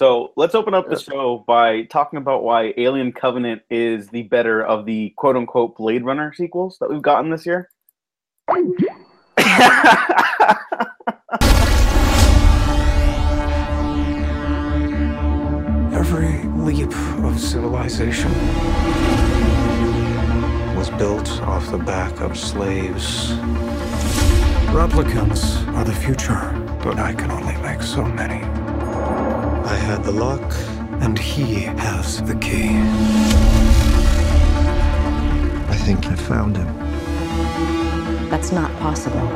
So let's open up the show by talking about why Alien Covenant is the better of the quote unquote Blade Runner sequels that we've gotten this year. Every leap of civilization was built off the back of slaves. Replicants are the future, but I can only make so many. I had the lock, and he has the key. I think I found him. That's not possible.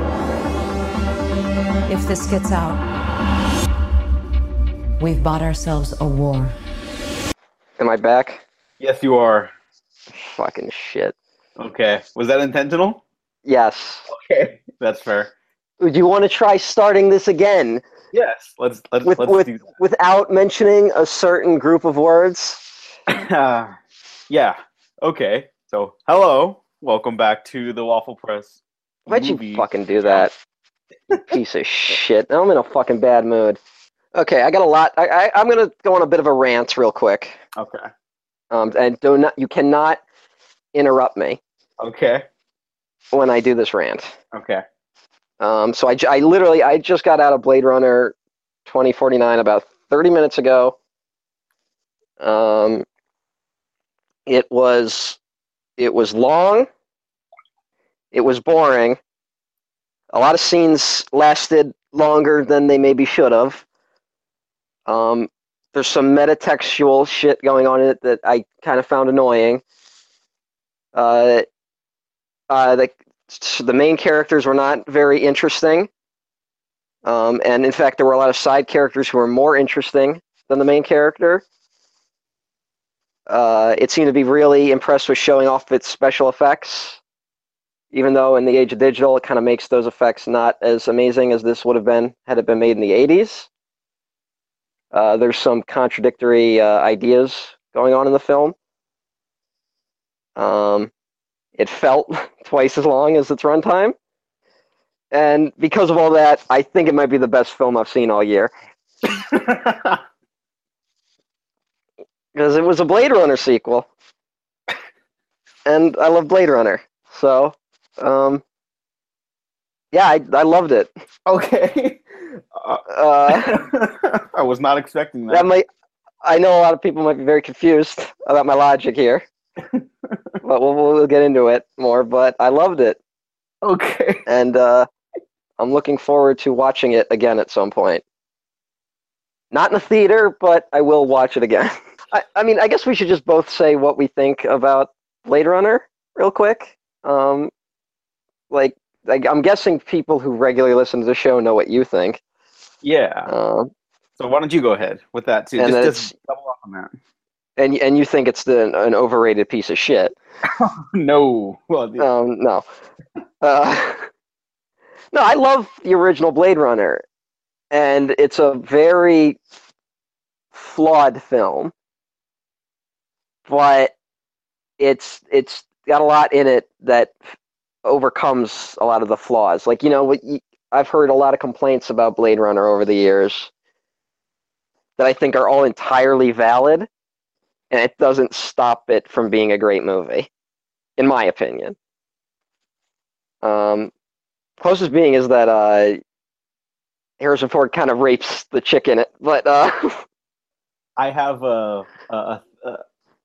If this gets out, we've bought ourselves a war. Am I back? yes, you are. Fucking shit. Okay. Was that intentional? Yes. Okay. That's fair. Do you want to try starting this again Yes. Let's let's with let's with do without mentioning a certain group of words? that. yeah. Okay. So hello. Welcome back to the Waffle Press. Why'd you fucking do that? Piece of shit. I'm in a fucking bad mood. Okay, I got a lot. I, I I'm gonna go on a bit of a rant real quick. Okay. Um, and do not you cannot interrupt me Okay. when I do this rant. Okay. Um, so I literally I just got out of Blade Runner 2049 about 30 minutes ago. Um, it was it was long. It was boring. A lot of scenes lasted longer than they maybe should have. Um, there's some metatextual shit going on in it that I kind of found annoying. Uh, uh, the the main characters were not very interesting. Um, and in fact, there were a lot of side characters who were more interesting than the main character. Uh, it seemed to be really impressed with showing off its special effects, even though in the age of digital, it kind of makes those effects not as amazing as this would have been had it been made in the 80s. Uh, there's some contradictory uh, ideas going on in the film. Um, it felt twice as long as its runtime. And because of all that, I think it might be the best film I've seen all year. Because it was a Blade Runner sequel. And I love Blade Runner. So, um, yeah, I, I loved it. okay. Uh, Uh, I was not expecting that. that might, I know a lot of people might be very confused about my logic here. But we'll, we'll get into it more. But I loved it. okay. and uh, I'm looking forward to watching it again at some point. Not in the theater, but I will watch it again. I, I mean, I guess we should just both say what we think about Blade Runner real quick. Um, like, like, I'm guessing people who regularly listen to the show know what you think. Yeah. Um, So why don't you go ahead with that too? And Just, just double up on that. And and you think it's the an overrated piece of shit. no. Well, the- Um, no. Uh, no, I love the original Blade Runner, and it's a very flawed film, but it's it's got a lot in it that overcomes a lot of the flaws. Like you know, I've heard a lot of complaints about Blade Runner over the years that I think are all entirely valid, and it doesn't stop it from being a great movie in my opinion. Um, closest being is that uh, Harrison Ford kind of rapes the chick in it, but uh, I have a a, a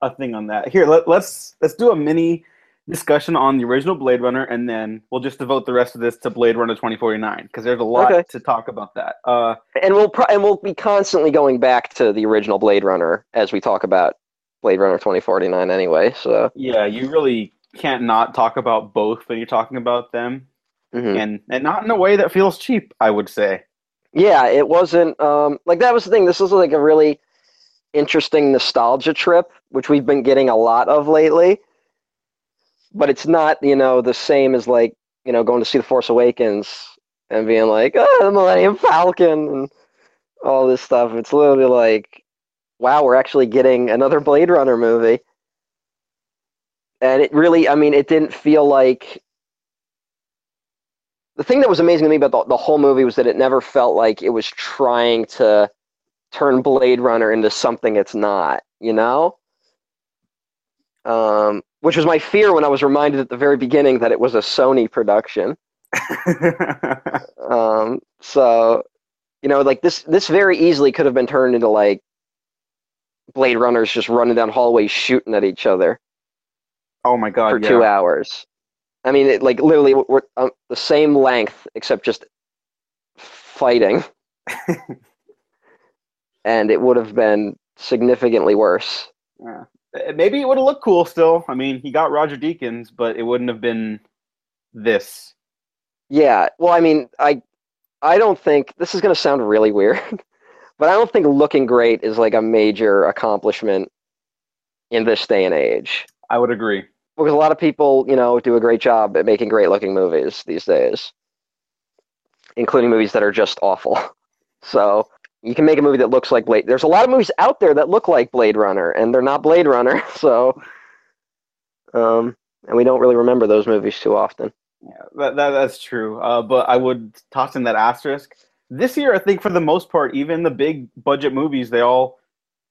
a thing on that. Here, let, let's let's do a mini discussion on the original Blade Runner, and then we'll just devote the rest of this to Blade Runner 2049 because there's a lot Okay. to talk about that. Uh, and we'll pro- and we'll be constantly going back to the original Blade Runner as we talk about Blade Runner 2049 anyway. So yeah, you really can't not talk about both when you're talking about them, mhm. and and not in a way that feels cheap. I would say. yeah, it wasn't um, like that was the thing. This was like a really interesting nostalgia trip, which we've been getting a lot of lately. But it's not, you know, the same as like, you know, going to see The Force Awakens and being like, oh, the Millennium Falcon and all this stuff. It's literally like, wow, we're actually getting another Blade Runner movie. And it really, I mean, it didn't feel like. The thing that was amazing to me about the, the whole movie was that it never felt like it was trying to turn Blade Runner into something it's not, you know? Um, which was my fear when I was reminded at the very beginning that it was a Sony production. Um, so, you know, like this, this very easily could have been turned into like Blade Runners just running down hallways shooting at each other oh my god, for yeah. two hours. I mean, it, like literally, we're um, the same length except just fighting, and it would have been significantly worse. Yeah. Uh, Maybe it would have looked cool still. I mean, he got Roger Deakins, but it wouldn't have been this. Yeah, well, I mean, I, I don't think this is going to sound really weird, but I don't think looking great is like a major accomplishment in this day and age. I would agree. Because a lot of people, you know, do a great job at making great looking movies these days, including movies that are just awful. So you can make a movie that looks like Blade. There's a lot of movies out there that look like Blade Runner, and they're not Blade Runner. So, um, and we don't really remember those movies too often. Yeah, that, that that's true. Uh, but I would toss in that asterisk. This year, I think for the most part, even the big budget movies, they all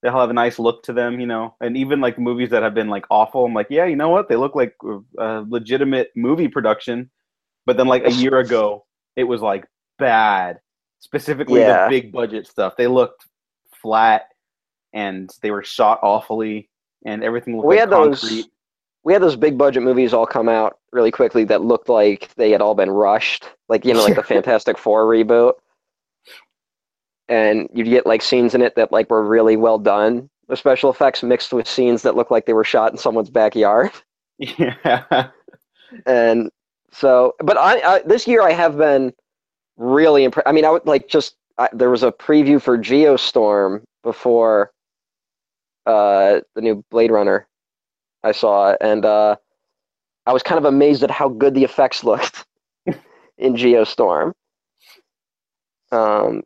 they all have a nice look to them, you know. And even like movies that have been like awful, I'm like, yeah, you know what? They look like uh, a legitimate movie production. But then like a year ago, it was like bad. Specifically, Yeah. the big budget stuff. They looked flat, and they were shot awfully, and everything looked We like had those- concrete. We had those big budget movies all come out really quickly that looked like they had all been rushed, like you know, like the Fantastic Four reboot. And you'd get like scenes in it that like were really well done, the special effects mixed with scenes that looked like they were shot in someone's backyard. Yeah. and so but I, I this year i have been really impressed i mean i would like just I, there was a preview for geostorm before uh the new blade runner i saw and uh i was kind of amazed at how good the effects looked in geostorm um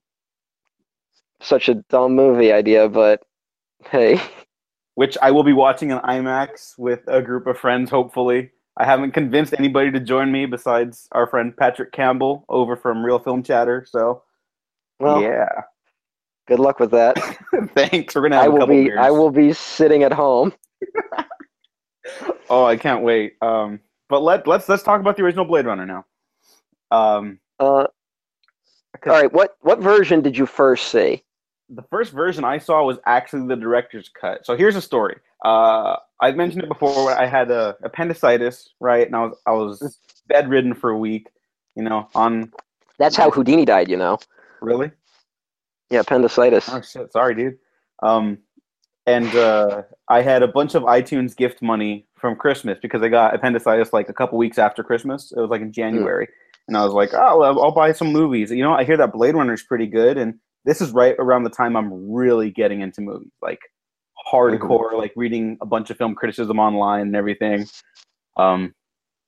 such a dumb movie idea but hey which I will be watching in IMAX with a group of friends, hopefully. I haven't convinced anybody to join me besides our friend Patrick Campbell over from Real Film Chatter. So, well yeah. good luck with that Thanks. We're going to have i a will couple be beers. i will be sitting at home Oh, I can't wait. Um, but let, let's let's talk about the original Blade Runner now. Um, Uh, all right. What what version did you first see? The first version I saw was actually the director's cut. So here's a story. Uh, I mentioned it before. I had a appendicitis, right, and I was I was bedridden for a week. You know, on That's how Houdini died. You know. really. Yeah, appendicitis. Oh shit! Sorry, dude. Um, and uh, I had a bunch of iTunes gift money from Christmas because I got appendicitis like a couple weeks after Christmas. It was like in January, and I was like, oh, I'll buy some movies. You know, I hear that Blade Runner is pretty good, and this is right around the time I'm really getting into movies, like hardcore, like reading a bunch of film criticism online and everything. Um,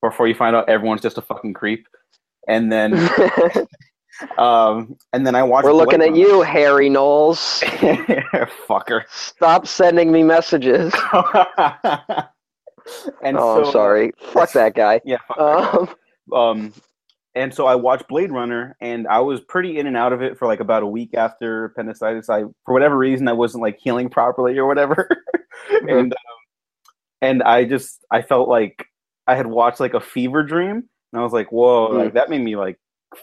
before you find out everyone's just a fucking creep, and then um, and then I watched. We're looking at you, Harry Knowles. Fucker. Stop sending me messages. and oh, so, I'm sorry. Fuck that guy. Yeah. Fuck that Um, guy. um, and so I watched Blade Runner, and I was pretty in and out of it for like about a week after appendicitis. I, for whatever reason, I wasn't like healing properly or whatever, and um, and I just I felt like I had watched like a fever dream, and I was like, whoa, Mm. like that made me like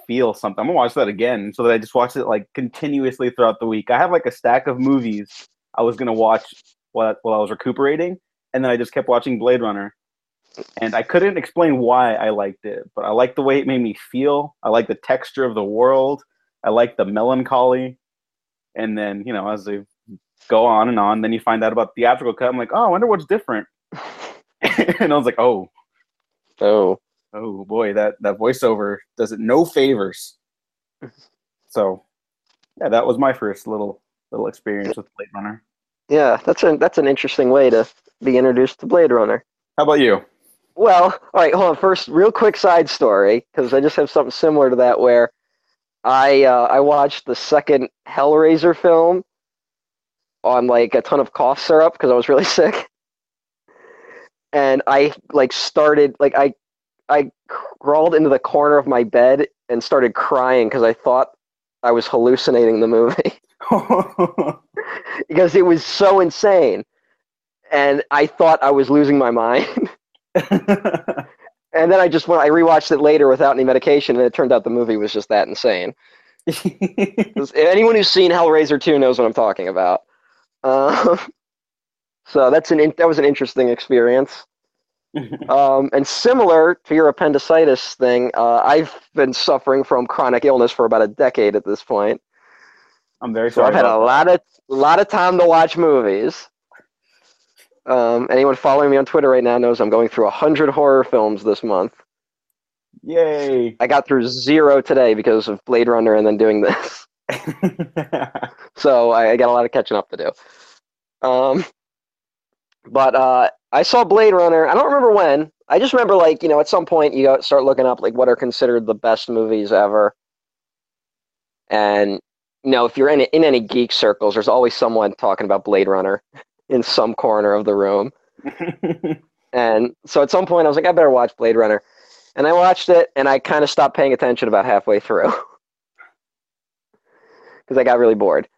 feel something. I'm gonna watch that again. So that I just watched it like continuously throughout the week. I have like a stack of movies I was gonna watch while while I was recuperating, and then I just kept watching Blade Runner. And I couldn't explain why I liked it, but I liked the way it made me feel. I like the texture of the world. I like the melancholy. And then, you know, as they go on and on, then you find out about theatrical cut. I'm like, oh, I wonder what's different. and I was like, oh, oh, oh boy, that that voiceover does it no favors. So, yeah, that was my first little little experience with Blade Runner. yeah. That's a that's an interesting way to be introduced to Blade Runner. How about you? Well, all right, hold on. First, real quick side story because I just have something similar to that where I uh, I watched the second Hellraiser film on like a ton of cough syrup because I was really sick, and I like started like I I crawled into the corner of my bed and started crying because I thought I was hallucinating the movie. because it was so insane. And I thought I was losing my mind. and then I just went, I rewatched it later without any medication, and it turned out the movie was just that insane. Anyone who's seen Hellraiser 2 knows what I'm talking about. Um, so that's an in, that was an interesting experience. Um, and similar to your appendicitis thing, uh, I've been suffering from chronic illness for about a decade at this point. I'm very So sorry. I've had a lot of a lot of time to watch movies. Um, anyone following me on Twitter right now knows I'm going through hundred horror films this month. Yay! I got through zero today because of Blade Runner and then doing this. So I, I got a lot of catching up to do. Um, but uh, I saw Blade Runner. I don't remember when. I just remember like you know at some point you start looking up like what are considered the best movies ever. And you know if you're in in any geek circles, there's always someone talking about Blade Runner in some corner of the room. And so at some point I was like, I better watch Blade Runner. And I watched it and I kind of stopped paying attention about halfway through. Because I got really bored.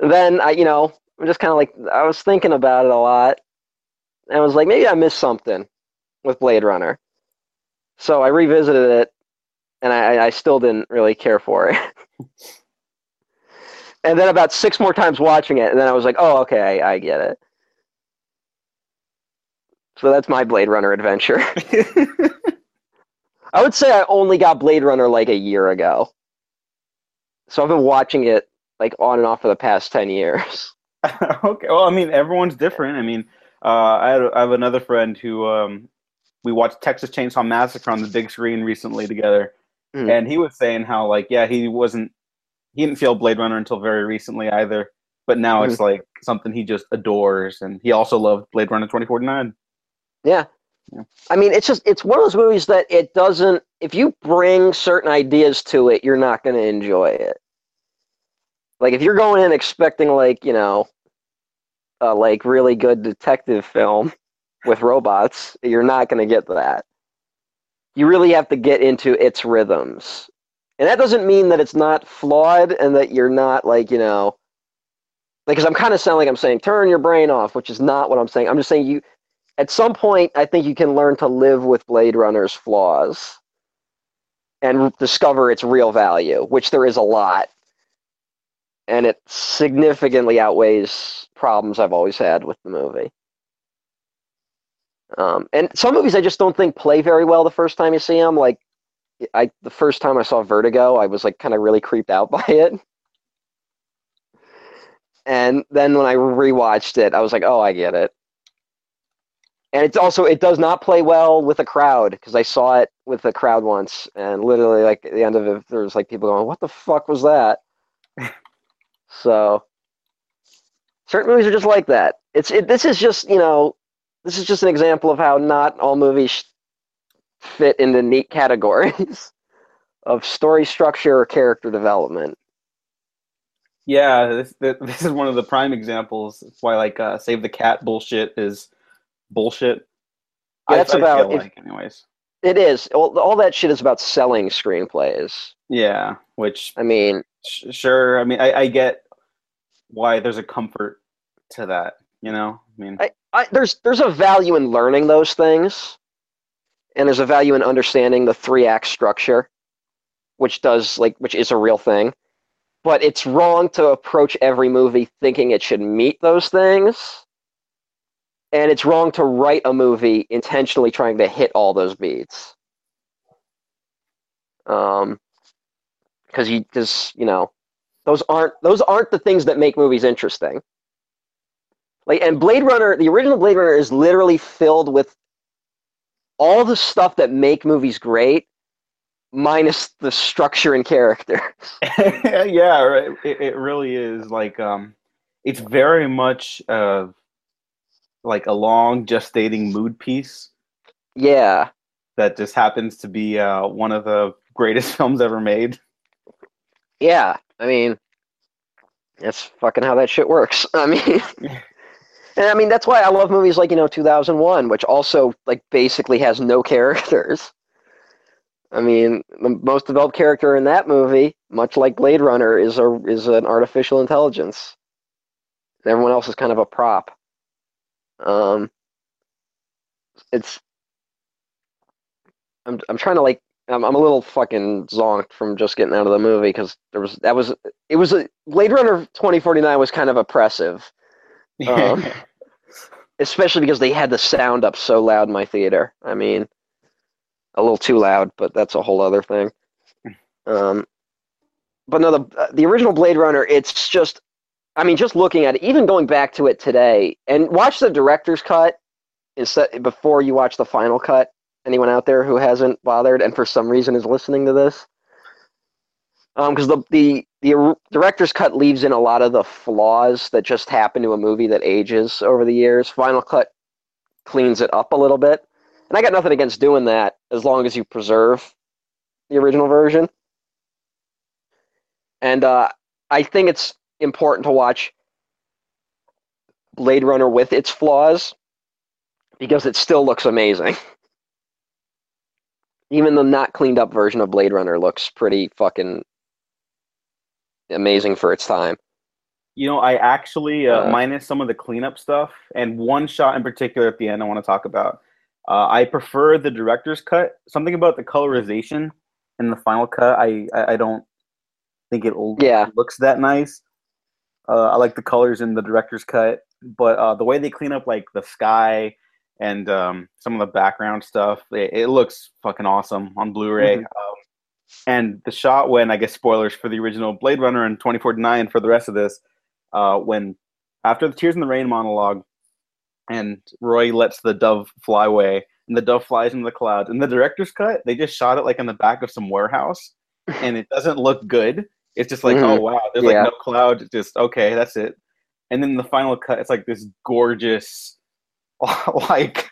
Then I, you know, I'm just kind of like I was thinking about it a lot. And I was like, maybe I missed something with Blade Runner. So I revisited it and I, I still didn't really care for it. and then about six more times watching it, and then I was like, oh, okay, I, I get it. So that's my Blade Runner adventure. I would say I only got Blade Runner like a year ago. So I've been watching it like on and off for the past 10 years. okay. Well, I mean, everyone's different. I mean, uh, I, had, I have another friend who um, we watched Texas Chainsaw Massacre on the big screen recently together, Mm. and he was saying how like yeah he wasn't he didn't feel Blade Runner until very recently either, but now it's mm-hmm. like something he just adores, and he also loved Blade Runner twenty forty nine. Yeah. Yeah. I mean, it's just it's one of those movies that it doesn't if you bring certain ideas to it, you're not going to enjoy it. Like if you're going in expecting like, you know, a like really good detective film with robots, you're not going to get that. You really have to get into its rhythms. And that doesn't mean that it's not flawed and that you're not like, you know, because I'm kind of sounding like I'm saying turn your brain off, which is not what I'm saying. I'm just saying you at some point, I think you can learn to live with Blade Runner's flaws and discover its real value, which there is a lot. And it significantly outweighs problems I've always had with the movie. Um, and some movies I just don't think play very well the first time you see them. Like, I the first time I saw Vertigo, I was like kind of really creeped out by it. And then when I rewatched it, I was like, "Oh, I get it." and it's also it does not play well with a crowd because I saw it with a crowd once, and literally like at the end of it, there was like people going, "What the fuck was that?" so certain movies are just like that. It's it, this is just you know this is just an example of how not all movies fit into neat categories of story structure or character development. Yeah, this, this is one of the prime examples It's why like uh, Save the Cat bullshit is bullshit. Yeah, that's I, about- I if- like, anyways. It is all, all that shit is about selling screenplays. Yeah, which I mean, sh- sure. I mean, I, I get why there's a comfort to that. You know, I mean, I, I, there's there's a value in learning those things, and there's a value in understanding the three act structure, which does like which is a real thing. But it's wrong to approach every movie thinking it should meet those things, and it's wrong to write a movie intentionally trying to hit all those beats. Um, because you just you know, those aren't those aren't the things that make movies interesting. Like and Blade Runner, the original Blade Runner is literally filled with all the stuff that make movies great, minus the structure and character. yeah, right. It, it really is like um, it's very much uh, like a long gestating mood piece yeah, that just happens to be uh, one of the greatest films ever made. yeah. I mean, that's fucking how that shit works. I mean, and I mean that's why I love movies like you know 2001, which also like basically has no characters. I mean, the most developed character in that movie, much like Blade Runner, is a is an artificial intelligence. Everyone else is kind of a prop. Um, it's I'm I'm trying to like I'm I'm a little fucking zonked from just getting out of the movie because there was that was it was a Blade Runner 2049 was kind of oppressive, Um, especially because they had the sound up so loud in my theater. I mean, a little too loud, but that's a whole other thing. Um, but no, the the original Blade Runner, it's just, I mean, just looking at it, even going back to it today, and watch the director's cut instead before you watch the final cut. Anyone out there who hasn't bothered and for some reason is listening to this, because the the the director's cut leaves in a lot of the flaws that just happen to a movie that ages over the years. Final cut cleans it up a little bit, and I got nothing against doing that as long as you preserve the original version. And uh, I think it's important to watch Blade Runner with its flaws because it still looks amazing. Even the not cleaned up version of Blade Runner looks pretty fucking amazing for its time. You know, I actually, uh, Uh, minus some of the cleanup stuff, and one shot in particular at the end I want to talk about. Uh, I prefer the director's cut. Something about the colorization in the final cut, I I, I don't think it Yeah. looks that nice. Uh, I like the colors in the director's cut, but uh, the way they clean up like the sky and um, some of the background stuff, it, it looks fucking awesome on Blu-ray. Mhm. And the shot when I guess spoilers for the original Blade Runner and 2049 for the rest of this, uh, when after the Tears in the Rain monologue, and Roy lets the dove fly away, and the dove flies into the clouds. In the director's cut, they just shot it like in the back of some warehouse, and it doesn't look good. It's just like, Mhm. oh wow, there's Yeah. like no cloud. It's Just okay, that's it. And then the final cut, it's like this gorgeous, like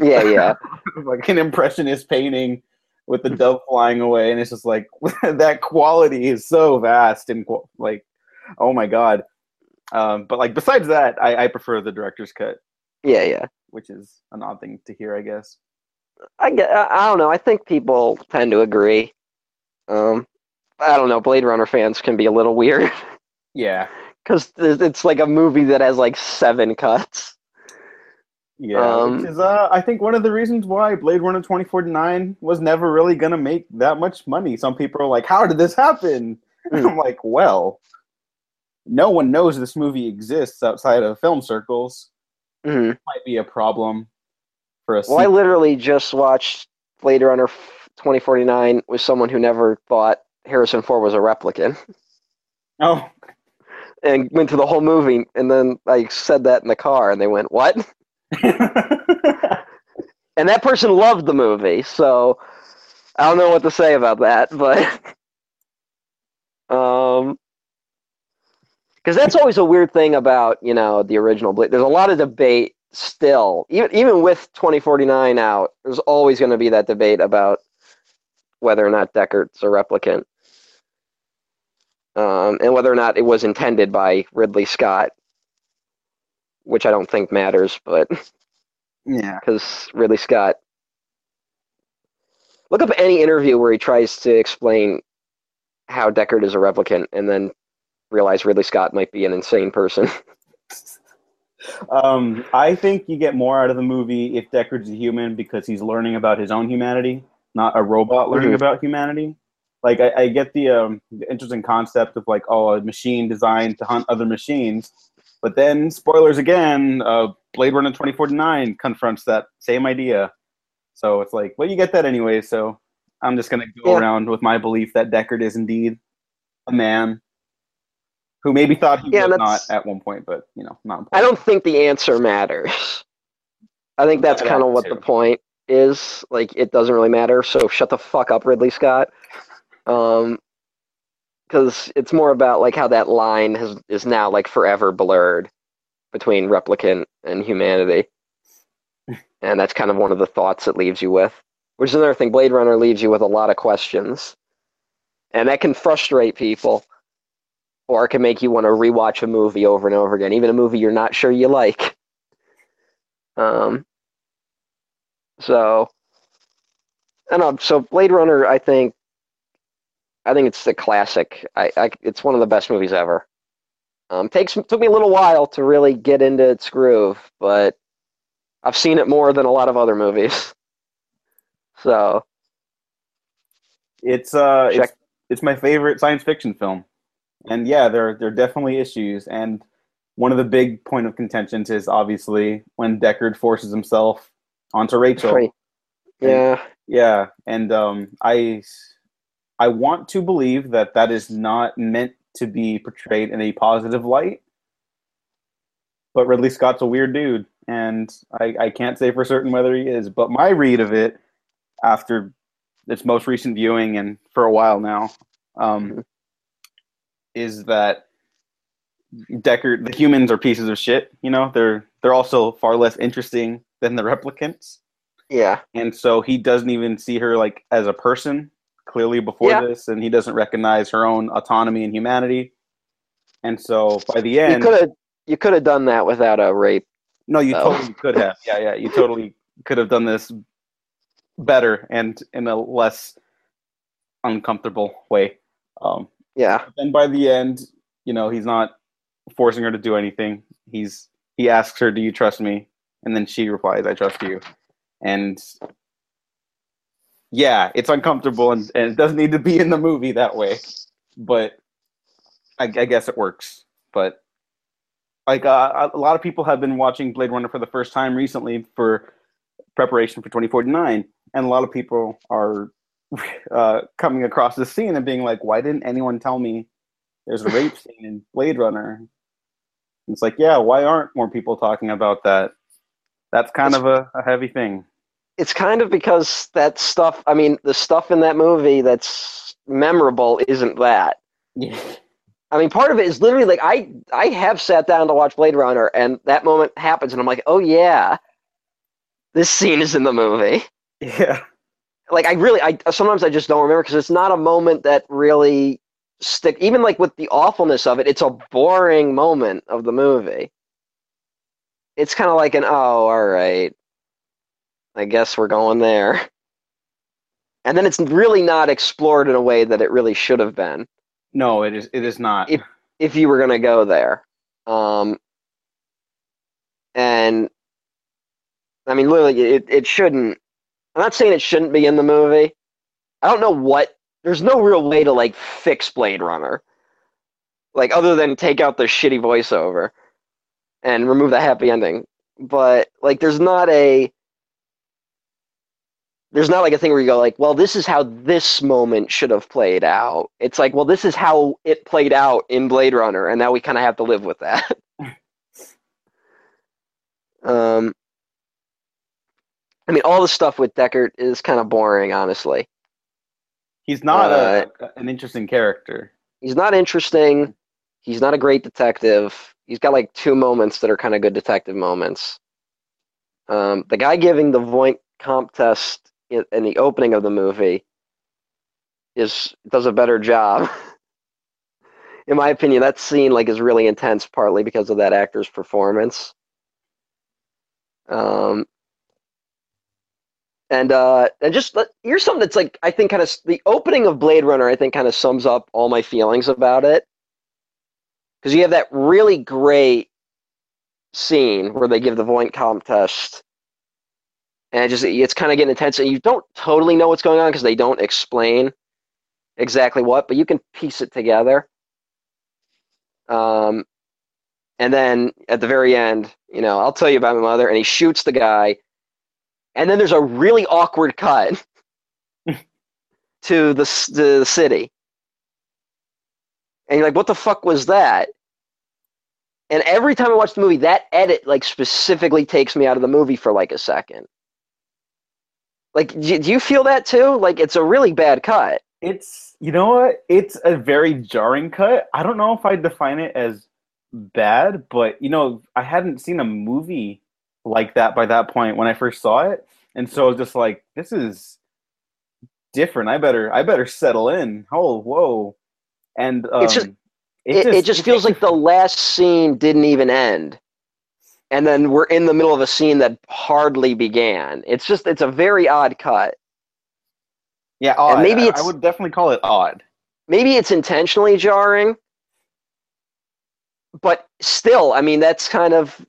Yeah, yeah. like an impressionist painting with the dove flying away, and it's just like that quality is so vast and like, oh my god. Um, but like besides that, I, I prefer the director's cut, Yeah, yeah. which is an odd thing to hear, I guess. I get. I I don't know. I think people tend to agree. Um, I don't know. Blade Runner fans can be a little weird Yeah, because it's like a movie that has like seven cuts. Yeah. Um, which is, uh, I think one of the reasons why Blade Runner twenty forty nine was never really gonna make that much money. Some people are like, "How did this happen?" And I'm like, "Well, no one knows this movie exists outside of film circles. hmm Might be a problem for a Well, I literally just watched Blade Runner twenty forty nine with someone who never thought Harrison Ford was a replicant, Oh, and went through the whole movie. And then I said that in the car, and they went, "What?" And that person loved the movie, so I don't know what to say about that, but um, because that's always a weird thing about you know the original Blade. There's a lot of debate still, even even with 2049 out. There's always going to be that debate about whether or not Deckard's a replicant, um, and whether or not it was intended by Ridley Scott, which I don't think matters, but yeah. because Ridley Scott. Look up any interview where he tries to explain how Deckard is a replicant, and then realize Ridley Scott might be an insane person. Um, I think you get more out of the movie if Deckard's a human because he's learning about his own humanity, not a robot learning Mhm. about humanity. Like I, I get the, um, the interesting concept of like, oh, a machine designed to hunt other machines, but then spoilers again. Uh, Blade Runner twenty forty nine confronts that same idea. So it's like, well, you get that anyway. So I'm just gonna go Yeah. around with my belief that Deckard is indeed a man who maybe thought he Yeah, was not at one point, but you know, not. important. I don't think the answer matters. I think that's kind of what too. the point is. Like, it doesn't really matter. So shut the fuck up, Ridley Scott. Um, because it's more about like how that line has is now like forever blurred between replicant and humanity, and that's kind of one of the thoughts it leaves you with. Which is another thing. Blade Runner leaves you with a lot of questions, and that can frustrate people, or it can make you want to rewatch a movie over and over again, even a movie you're not sure you like. Um. So, I don't know. So Blade Runner, I think, I think it's the classic. I, I it's one of the best movies ever. Um, takes took me a little while to really get into its groove, but I've seen it more than a lot of other movies. So It's uh, Check. it's, it's my favorite science fiction film, and yeah, there there are definitely issues, and one of the big point of contentions is obviously when Deckard forces himself onto Rachel. Right. yeah, Yeah, and um, I I want to believe that that is not meant to be portrayed in a positive light. But Ridley Scott's a weird dude, and I, I can't say for certain whether he is. But my read of it, after its most recent viewing and for a while now, um, is that Deckard, the humans are pieces of shit. You know, they're they're also far less interesting than the replicants yeah, and so he doesn't even see her like as a person clearly before Yeah. this and he doesn't recognize her own autonomy and humanity. And so by the end, you end could have you could have done that without a rape. no you totally could have. Yeah yeah you totally could have done this better and in a less uncomfortable way. Um Yeah, but then by the end you know he's not forcing her to do anything. He's he asks her do you trust me? And then she replies i trust you. And yeah it's uncomfortable and, and it doesn't need to be in the movie that way but i, I guess it works. But like uh, a lot of people have been watching blade runner for the first time recently for preparation for 2049 and a lot of people are uh, coming across the scene and being like why didn't anyone tell me there's a rape scene in blade runner? It's like yeah why aren't more people talking about that? That's kind of a, a heavy thing it's kind of because that stuff. I mean, the stuff in that movie that's memorable isn't that. yeah I mean, part of it is literally like I I have sat down to watch Blade Runner, and that moment happens, and I'm like, oh yeah, this scene is in the movie. yeah Like I really, I sometimes I just don't remember because it's not a moment that really stick. Even like with the awfulness of it, it's a boring moment of the movie. It's kind of like an oh, all right, I guess we're going there. And then it's really not explored in a way that it really should have been. no it is it is not If- if you were going to go there. Um, and I mean, literally, it, it shouldn't. I'm not saying it shouldn't be in the movie. I don't know what. There's no real way to like fix Blade Runner, like other than take out the shitty voiceover and remove the happy ending. But like, there's not a. There's not like a thing where you go like, well, this is how this moment should have played out. It's like, well, this is how it played out in Blade Runner, and now we kind of have to live with that. um, I mean, all the stuff with Deckard is kind of boring, honestly. he's not uh, a, an interesting character He's not interesting. He's not a great detective. He's got like two moments that are kind of good detective moments. Um, the guy giving the Voight comp test in, the opening of the movie is does a better job. in my opinion, that scene like is really intense, partly because of that actor's performance. Um, and uh, and just let- here's something that's like I think kind of the opening of Blade Runner. I think kind of sums up all my feelings about it because you have that really great scene where they give the Voight-Kampff test, and it just it's kind of getting intense, and you don't totally know what's going on because they don't explain exactly what, but you can piece it together. Um, and then at the very end, you know, I'll tell you about my mother, and he shoots the guy, and then there's a really awkward cut to the to the city, and you're like, "What the fuck was that?" And every time I watch the movie, that edit like specifically takes me out of the movie for like a second. Like, do do you feel that too? Like, it's a really bad cut. It's you know what? It's a very jarring cut. I don't know if I define it as bad, but you know, I hadn't seen a movie like that by that point when I first saw it, and so I was just like, "This is different. I better, I better settle in." Oh, whoa! And um, It's just- It, it just feels like the last scene didn't even end. And then we're in the middle of a scene that hardly began. It's just, it's a very odd cut. Yeah, odd. And maybe I- I would definitely call it odd. maybe it's intentionally jarring but still i mean that's kind of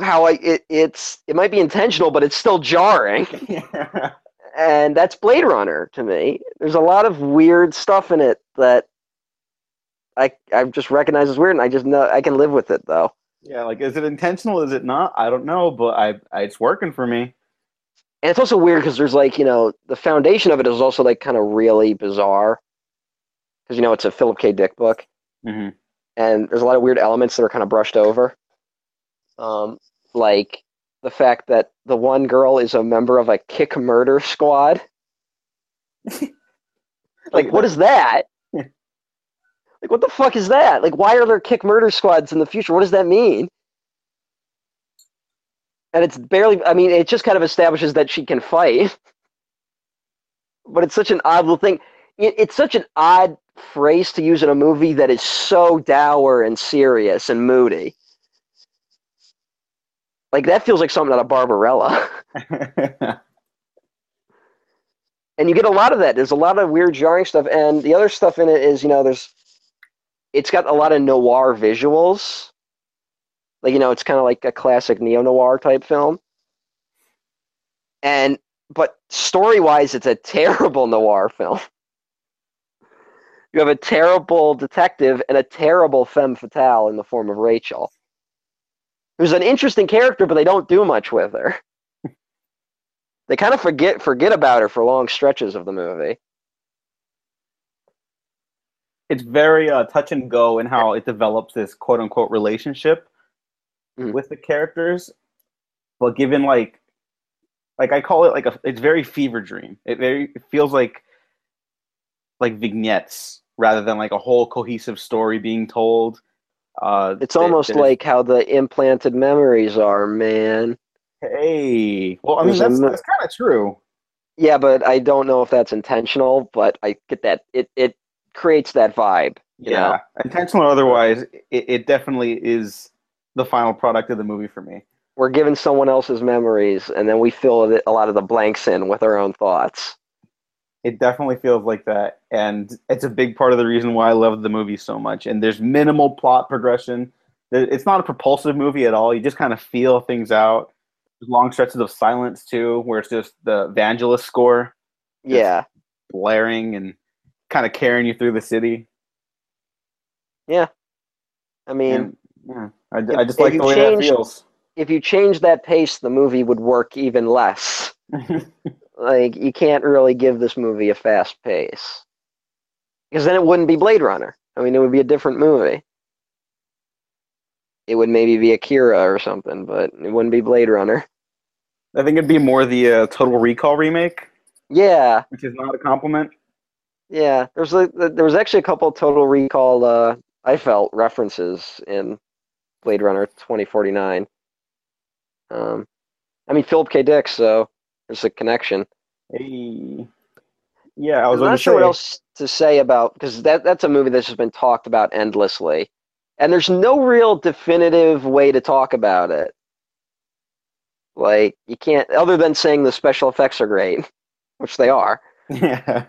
how i it, it's it might be intentional but it's still jarring yeah. and that's blade runner to me there's a lot of weird stuff in it that i i just recognize as weird and i just know i can live with it though yeah, like is it intentional? Is it not? I don't know, but I, I it's working for me. and it's also weird because there's like you know the foundation of it is also like kind of really bizarre because you know it's a philip k dick book hmm and there's a lot of weird elements that are kind of brushed over. Um, like the fact that the one girl is a member of a kick murder squad. like, what is that? Like, what the fuck is that? Like, why are there kick murder squads in the future? What does that mean? And it's barely, I mean, it just kind of establishes that she can fight. but it's such an odd little thing. It, it's such an odd phrase to use in a movie that is so dour and serious and moody. Like that feels like something out of Barbarella. and you get a lot of that. There's a lot of weird jarring stuff, and the other stuff in it is, you know, there's it's got a lot of noir visuals. Like, you know, it's kind of like a classic neo noir type film. And but story wise, it's a terrible noir film. You have a terrible detective and a terrible femme fatale in the form of Rachel, who's an interesting character, but they don't do much with her. they kind of forget forget about her for long stretches of the movie. It's very uh, touch and go in how it develops this quote unquote relationship Mhm. with the characters, but given like like I call it like a it's very fever dream. It very it feels like like vignettes rather than like a whole cohesive story being told. Uh, It's almost there's- like how the implanted memories are, man. hey, well, I mean that's that's kind of true. Yeah, but I don't know if that's intentional, but I get that it it creates that vibe. You yeah, know? intentional or otherwise, it, it definitely is the final product of the movie for me. We're given someone else's memories, and then we fill a lot of the blanks in with our own thoughts. It definitely feels like that, and it's a big part of the reason why I love the movie so much. And there's minimal plot progression. It's not a propulsive movie at all. You just kind of feel things out. There's long stretches of silence too, where it's just the Vangelis score Yeah, blaring and kind of carrying you through the city. Yeah, I mean, And yeah, I, if- I just like the way changed- that feels. if you change that pace, the movie would work even less. like you can't really give this movie a fast pace because then it wouldn't be Blade Runner. I mean, it would be a different movie. It would maybe be Akira or something, but it wouldn't be Blade Runner. I think it'd be more the uh, Total Recall remake, Yeah, which is not a compliment. Yeah. There's a, there was actually a couple Total Recall. Uh, I felt references in Blade Runner 2049. Um, I mean Philip K. Dick, so there's a connection. Hey, yeah, I was not sure what else to say about because that that's a movie that's just been talked about endlessly, and there's no real definitive way to talk about it. Like you can't, other than saying the special effects are great, which they are. Yeah.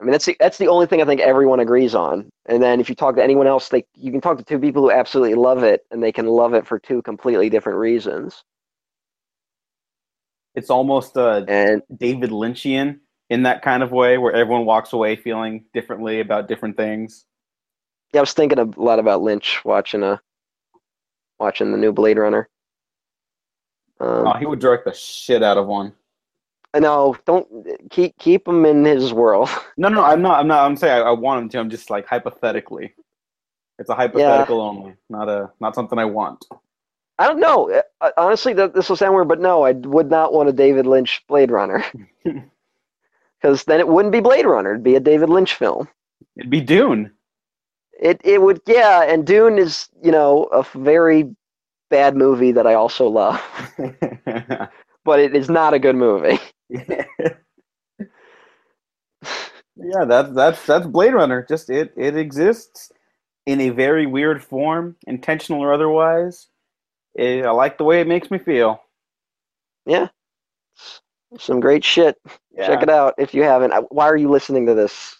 I mean, that's the, that's the only thing I think everyone agrees on. And then if you talk to anyone else, they you can talk to two people who absolutely love it, and they can love it for two completely different reasons. It's almost a And David Lynchian in that kind of way, where everyone walks away feeling differently about different things. yeah, I was thinking a lot about Lynch watching a watching the new Blade Runner. Um, Oh, he would direct the shit out of one. Know. Don't keep keep him in his world. No, no, I'm not. I'm not. I'm saying I, I want him to. I'm just like hypothetically. It's a hypothetical only, not a not something I want. I don't know. Uh, Honestly, that this will sound weird, but no, I would not want a David Lynch Blade Runner because then it wouldn't be Blade Runner; it'd be a David Lynch film. It'd be Dune. It it would, yeah. And Dune is, you know, a very bad movie that I also love, but it is not a good movie. yeah, yeah, that's that's that's Blade Runner. Just it it exists in a very weird form, intentional or otherwise. Eh, I like the way it makes me feel. Yeah, Some great shit. Check it out if you haven't. Uh, Why are you listening to this?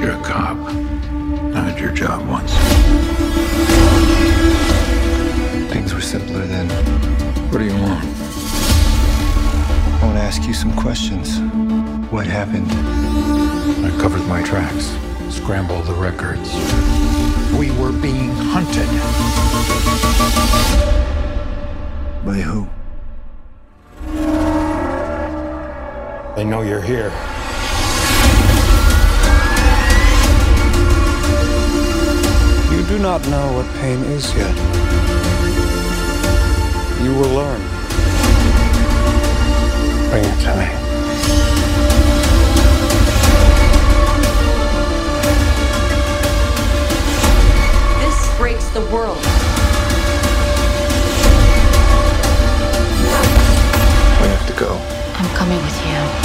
You're a cop. I had your job once. Things were simpler then. What do you ask you some questions. What happened? I covered my tracks, scrambled the records. We were being hunted. By who? They know you're here. You do not know what pain is yet. You will learn. Bring it to me. This breaks the world. We have to go. I'm coming with you.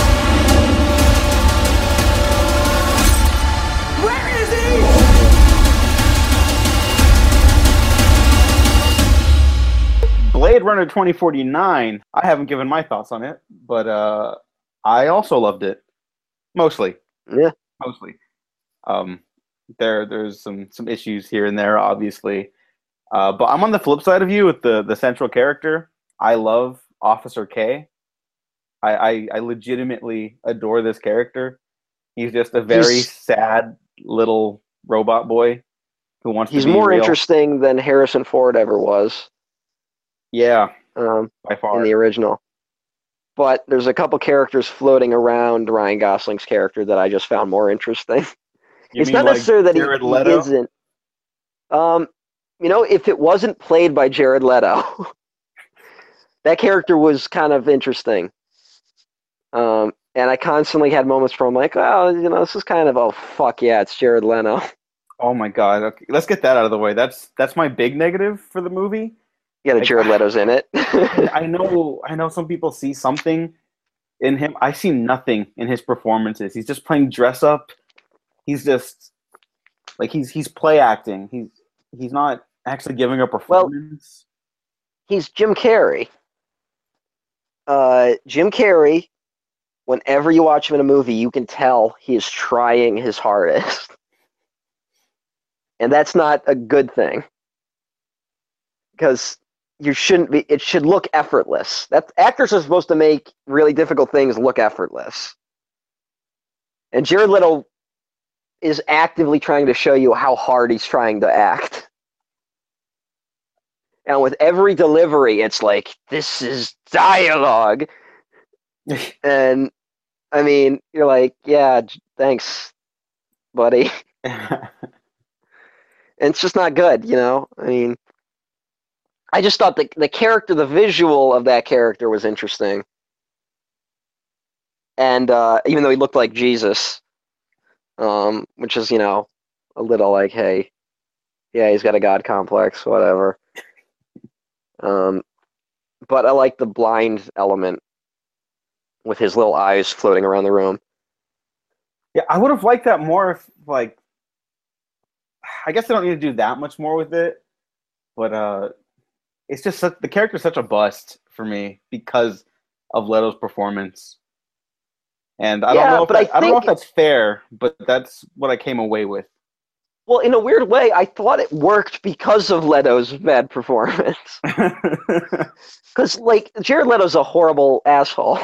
Blade Runner 2049. I haven't given my thoughts on it, but uh, I also loved it. Mostly. Yeah. Mostly. Um, there, there's some some issues here and there, obviously. Uh, but I'm on the flip side of you with the the central character. I love Officer K. I I, I legitimately adore this character. He's just a very He's- sad little robot boy who wants He's to be He's more real. interesting than Harrison Ford ever was Yeah, um, by far. in the original. But there's a couple characters floating around Ryan Gosling's character that I just found more interesting. You it's not like necessarily that he, Jared he Leto? isn't. Um, you know, if it wasn't played by Jared Leto, that character was kind of interesting. Um, and I constantly had moments where I'm like, oh, you know, this is kind of, oh, fuck yeah, it's Jared Leto. Oh my god! Okay, let's get that out of the way. That's that's my big negative for the movie. Yeah, that Like- Jared Leto's in it. I know, I know. Some people see something in him. I see nothing in his performances. He's just playing dress up. He's just like he's he's play acting. He's he's not actually giving a performance. He's Jim Carrey. Uh, Jim Carrey, whenever you watch him in a movie, you can tell he is trying his hardest. And that's not a good thing. Because you shouldn't be, it should look effortless. That, actors are supposed to make really difficult things look effortless. And Jared Leto is actively trying to show you how hard he's trying to act. And with every delivery, it's like, this is dialogue. And I mean, you're like, yeah, thanks, buddy. And it's just not good, you know? I mean, I just thought the, the character, the visual of that character was interesting. And uh, even though he looked like Jesus, um, which is, you know, a little like, hey, yeah, he's got a God complex, whatever. Um, but I like the blind element with his little eyes floating around the room. yeah, I would have liked that more if like. I guess they don't need to do that much more with it, but uh, it's just such, the character's such a bust for me because of Leto's performance. And I Yeah, don't know if but I that, I, don't know if that's fair, but that's what I came away with. Well, in a weird way, I thought it worked because of Leto's bad performance. Because, like, Jared Leto's a horrible asshole.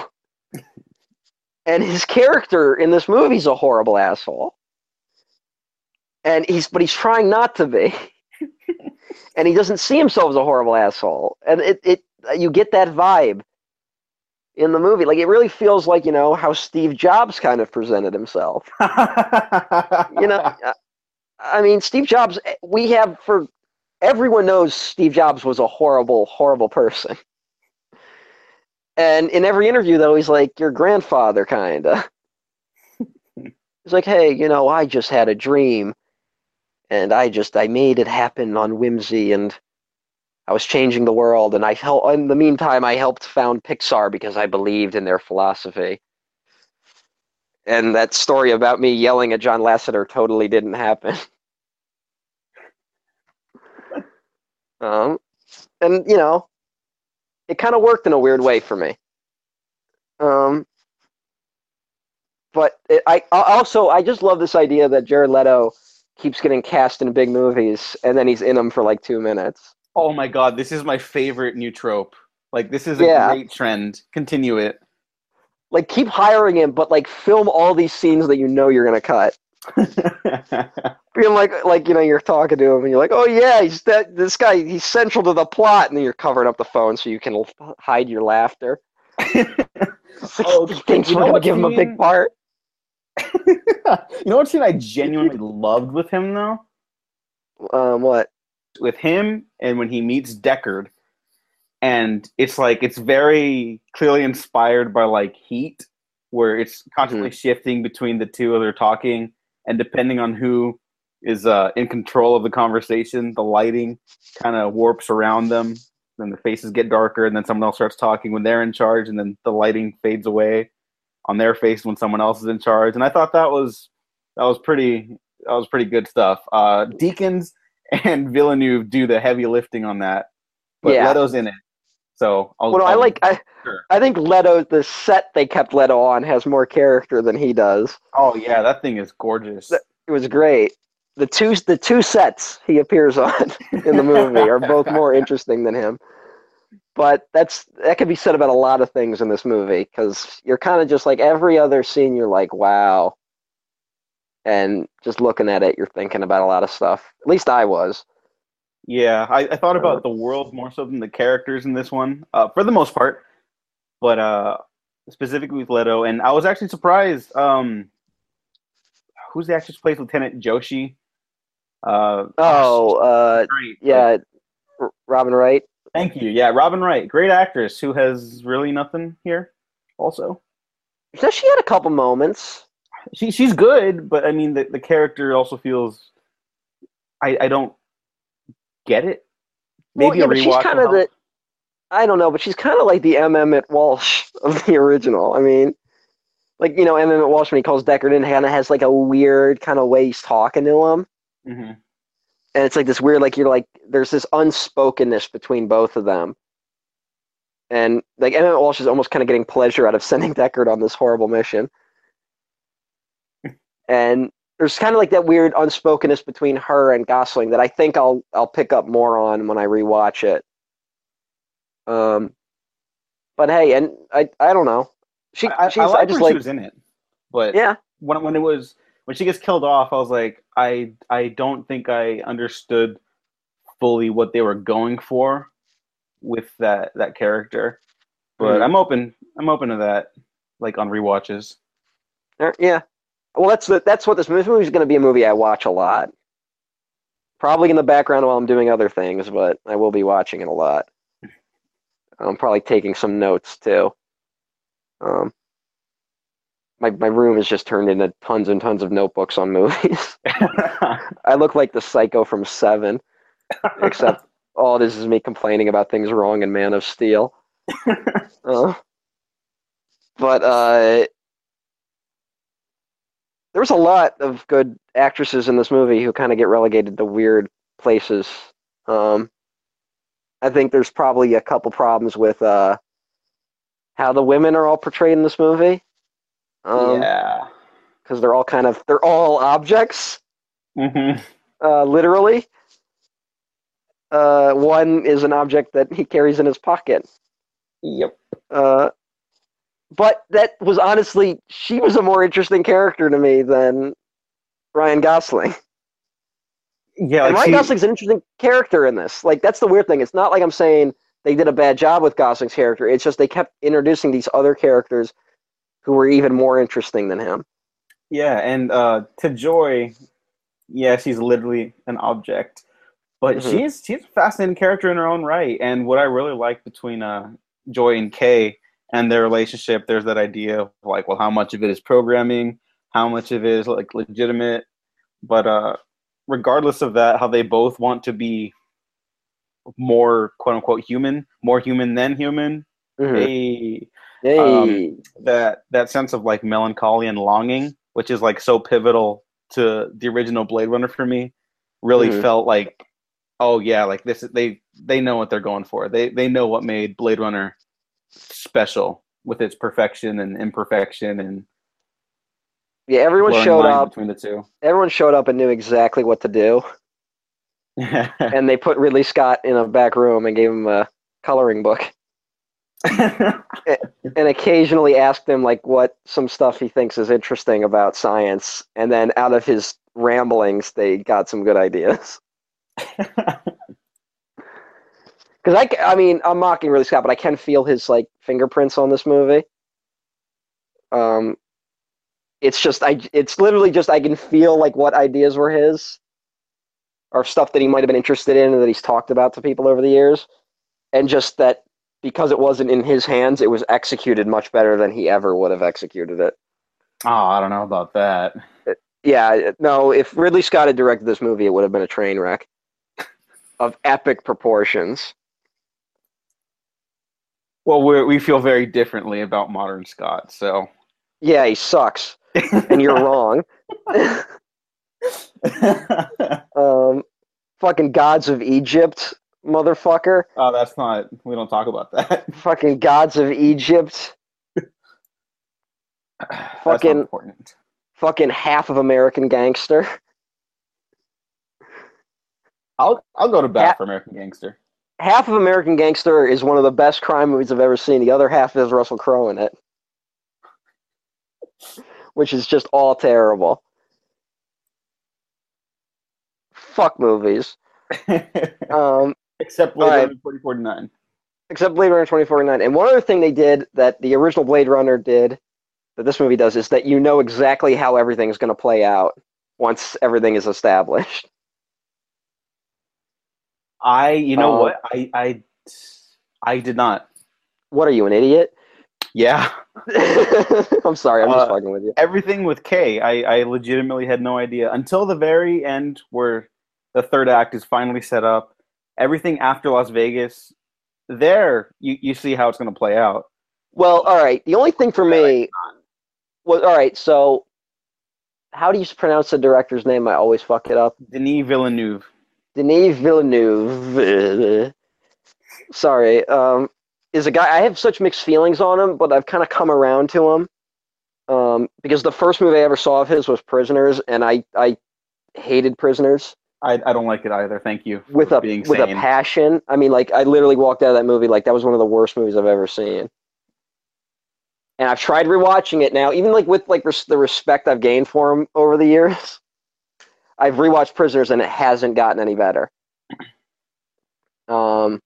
And his character in this movie's a horrible asshole. And he's, but he's trying not to be. And he doesn't see himself as a horrible asshole. And it, it, you get that vibe in the movie. Like, it really feels like, you know, how Steve Jobs kind of presented himself. you know i mean steve jobs we have for everyone knows steve jobs was a horrible horrible person and in every interview though he's like your grandfather kinda he's like hey you know i just had a dream and i just i made it happen on whimsy and i was changing the world and i helped in the meantime i helped found pixar because i believed in their philosophy and that story about me yelling at John Lasseter totally didn't happen. um, and you know, it kind of worked in a weird way for me. Um, but it, I also I just love this idea that Jared Leto keeps getting cast in big movies and then he's in them for like two minutes. Oh my god, this is my favorite new trope. Like this is a Yeah. great trend. Continue it. Like keep hiring him, but like film all these scenes that you know you're gonna cut. Being like like you know you're talking to him and you're like, oh yeah, he's that this guy he's central to the plot, and then you're covering up the phone so you can hide your laughter. Oh, he thinks you we're gonna what give him a big part. you know what scene I genuinely loved with him though? Um, what? With him and when he meets Deckard. And it's like it's very clearly inspired by like Heat, where it's constantly shifting between the two of their talking, and depending on who is uh, in control of the conversation, the lighting kind of warps around them. Then the faces get darker, and then someone else starts talking when they're in charge, and then the lighting fades away on their face when someone else is in charge. And I thought that was that was pretty that was pretty good stuff. Uh, Deakins and Villeneuve do the heavy lifting on that, but Yeah. Leto's in it. So I'll, Well, no, I I'll- like I. sure. I think Leto, the set they kept Leto on, has more character than he does. Oh yeah, that thing is gorgeous. It was great. The two the two sets he appears on in the movie are both more interesting than him. But that's that could be said about a lot of things in this movie because you're kind of just like every other scene you're like wow, and just looking at it you're thinking about a lot of stuff. At least I was. Yeah, I, I thought about the world more so than the characters in this one, uh, for the most part. But uh, specifically with Leto, and I was actually surprised. Um, who's the actress who plays Lieutenant Joshi? Uh, Oh, uh, yeah, Robin Wright. Thank you. Yeah, Robin Wright, great actress who has really nothing here. Also, So she had a couple moments. she she's good, but I mean the the character also feels. I I don't get it. Well, Maybe yeah, a she's kind of the. I don't know, but she's kind of like the M. Emmett Walsh of the original. I mean, like you know, M. Emmett Walsh when he calls Deckard in, kind of has like a weird kind of way he's talking to him, Mhm. And it's like this weird, like you're like, there's this unspokenness between both of them, and like. Emmett Walsh is almost kind of getting pleasure out of sending Deckard on this horrible mission, and there's kind of like that weird unspokenness between her and Gosling that I think I'll I'll pick up more on when I rewatch it. Um, but hey, and I I don't know. She I, I I, just like she was in it, but yeah when when it was when she gets killed off, I was like, I I don't think I understood fully what they were going for with that that character, but Mhm. I'm open. I'm open to that, like on rewatches. er, yeah. Well, that's the, that's what this movie is going to be a movie I watch a lot. Probably in the background while I'm doing other things, but I will be watching it a lot. I'm probably taking some notes too. Um, my my room is just turned into tons and tons of notebooks on movies. I look like the psycho from Seven, except all this is me complaining about things wrong in Man of Steel. Uh, but uh, there was a lot of good actresses in this movie who kind of get relegated to weird places. Um, I think there's probably a couple problems with uh, how the women are all portrayed in this movie. Um, yeah. because they're all kind of they're all objects hmm uh, literally. Uh, one is an object that he carries in his pocket. Yep. Uh, but that was honestly, she was a more interesting character to me than Ryan Gosling. Yeah. and Like Ryan she, Gosling's an interesting character in this. Like, that's the weird thing. It's not like I'm saying they did a bad job with Gosling's character. It's just they kept introducing these other characters who were even more interesting than him. Yeah, and uh, to Joi, yeah, she's literally an object, but Mhm. she's she's a fascinating character in her own right. And what I really like between uh, Joi and Kay and their relationship, there's that idea of like, well, how much of it is programming, how much of it is like legitimate. But uh, regardless of that, how they both want to be more quote unquote human, more human than human. Mhm. Hey, Hey. um, that that sense of like melancholy and longing, which is like so pivotal to the original Blade Runner for me, really Mhm. felt like oh yeah, like this they they know what they're going for. They they know what made Blade Runner special with its perfection and imperfection and Yeah, everyone showed up. between the two. Everyone showed up and knew exactly what to do. And they put Ridley Scott in a back room and gave him a coloring book. and occasionally ask him like what some stuff he thinks is interesting about science. And then out of his ramblings they got some good ideas. Because I, I mean i'm mocking Ridley Scott but i can feel his like fingerprints on this movie. Um it's just i it's literally just i can feel like what ideas were his or stuff that he might have been interested in and that he's talked about to people over the years. And just that because it wasn't in his hands, it was executed much better than he ever would have executed it. oh, I don't know about that. Yeah, no, if Ridley Scott had directed this movie, it would have been a train wreck of epic proportions. Well, we we feel very differently about modern Scott, so. Yeah, he sucks, and you're wrong. um, fucking gods of Egypt, motherfucker. oh, that's not. We don't talk about that. Fucking gods of Egypt. Fucking- important. Fucking half of American Gangster. I'll I'll go to bat for American Gangster. half of American Gangster is one of the best crime movies I've ever seen. The other half is Russell Crowe in it, which is just all terrible. Fuck movies. Um, Except Blade. Runner 2049. except Blade Runner 2049. And one other thing they did that the original Blade Runner did, that this movie does, is that you know exactly how everything's going to play out once everything is established. I, you know Uh, what? I, I, I did not. What are you, an idiot? Yeah, I'm sorry, I'm just Uh, fucking with you. everything with K, I, I legitimately had no idea until the very end, where the third act is finally set up. Everything after Las Vegas, there you, you see how it's going to play out. Well, all right. The only thing for me was all right. So, how do you pronounce the director's name? I always fuck it up. Denis Villeneuve. Denis Villeneuve. Sorry. Um, is a guy I have such mixed feelings on him, but I've kind of come around to him. Um, because the first movie I ever saw of his was Prisoners, and I I hated Prisoners I, I don't like it either. Thank you with a being with a passion. I mean, like I literally walked out of that movie like that was one of the worst movies I've ever seen. And I've tried rewatching it now, even like with like res- the respect I've gained for him over the years. I've rewatched Prisoners and it hasn't gotten any better. Um,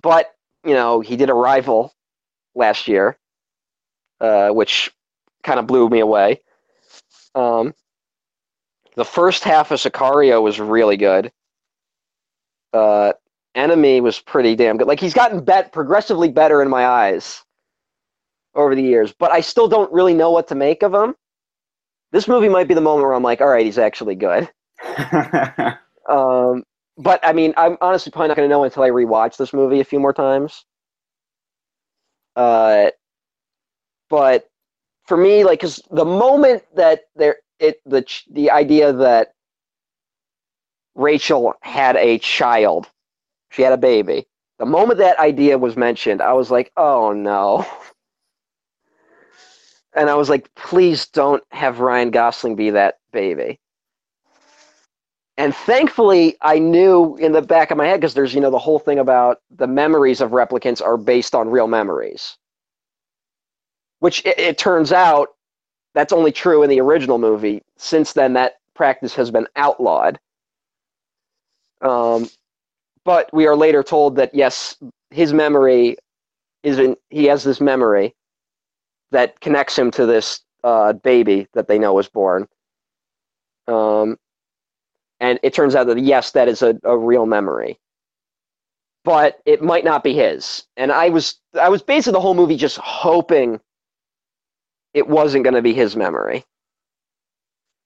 but you know, he did Arrival last year, uh, which kind of blew me away. Um, the first half of Sicario was really good. Uh, Enemy was pretty damn good. Like he's gotten bet progressively better in my eyes over the years, but I still don't really know what to make of him. This movie might be the moment where I'm like, all right, he's actually good. Um, but I mean, I'm honestly probably not going to know until I rewatch this movie a few more times. Uh, but for me, like, cause the moment that there, it the the idea that Rachel had a child, she had a baby. The moment that idea was mentioned, I was like, oh no. And I was like, please don't have Ryan Gosling be that baby. And thankfully, I knew in the back of my head because there's, you know, the whole thing about the memories of replicants are based on real memories. Which it, it turns out that's only true in the original movie. Since then, that practice has been outlawed. Um, but we are later told that yes, his memory is in, he has this memory that connects him to this uh, baby that they know was born. Um, and it turns out that yes, that is a, a real memory, but it might not be his. And I was I was basically the whole movie just hoping it wasn't going to be his memory,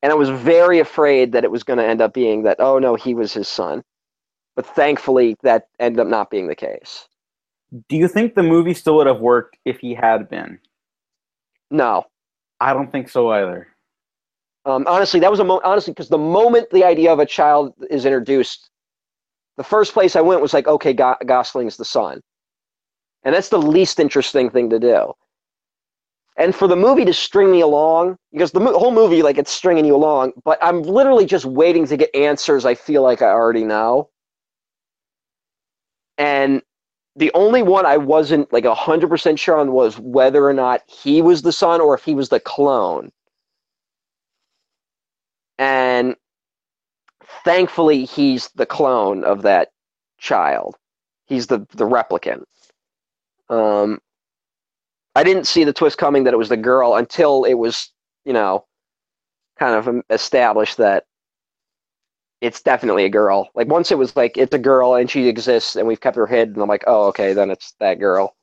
and I was very afraid that it was going to end up being that oh no, he was his son. But thankfully, that ended up not being the case. Do you think the movie still would have worked if he had been? No, I don't think so either. Um, honestly, that was a mo- honestly because the moment the idea of a child is introduced, the first place I went was like, okay, Go- Gosling's the son, and that's the least interesting thing to do. And for the movie to string me along, because the mo- whole movie, like, it's stringing you along, but I'm literally just waiting to get answers I feel like I already know. And the only one I wasn't like 100% sure on was whether or not he was the son or if he was the clone. And thankfully, he's the clone of that child. He's the, the replicant. Um, I didn't see the twist coming that it was the girl until it was, you know, kind of established that it's definitely a girl. Like once it was like it's a girl and she exists and we've kept her hid, and I'm like, oh, okay, then it's that girl.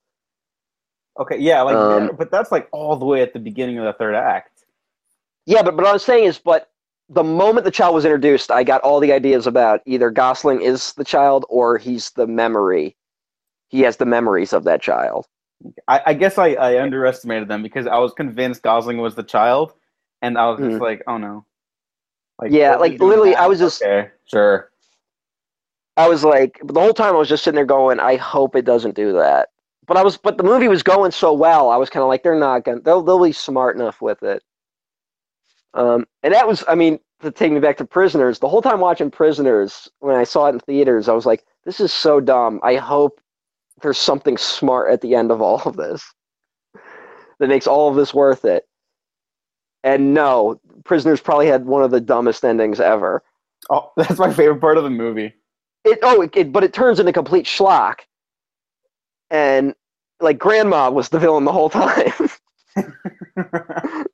Okay, yeah, like, Um, but that's like all the way at the beginning of the third act. Yeah, but but what I was saying is, but the moment the child was introduced, I got all the ideas about either Gosling is the child or he's the memory. He has the memories of that child. I, I guess I, I underestimated them because I was convinced Gosling was the child, and I was just Mhm. like, oh no. Like, Yeah, like, literally, now? I was just- okay, sure. I was like, the whole time I was just sitting there going, I hope it doesn't do that. But I was, but the movie was going so well, I was kind of like, they're not gonna, they'll, they'll be smart enough with it. Um, and that was, I mean, to take me back to Prisoners, the whole time watching Prisoners, when I saw it in theaters, I was like, this is so dumb. I hope there's something smart at the end of all of this that makes all of this worth it. And no, Prisoners probably had one of the dumbest endings ever. Oh, that's my favorite part of the movie. it oh it, it- but it turns into complete schlock and like grandma was the villain the whole time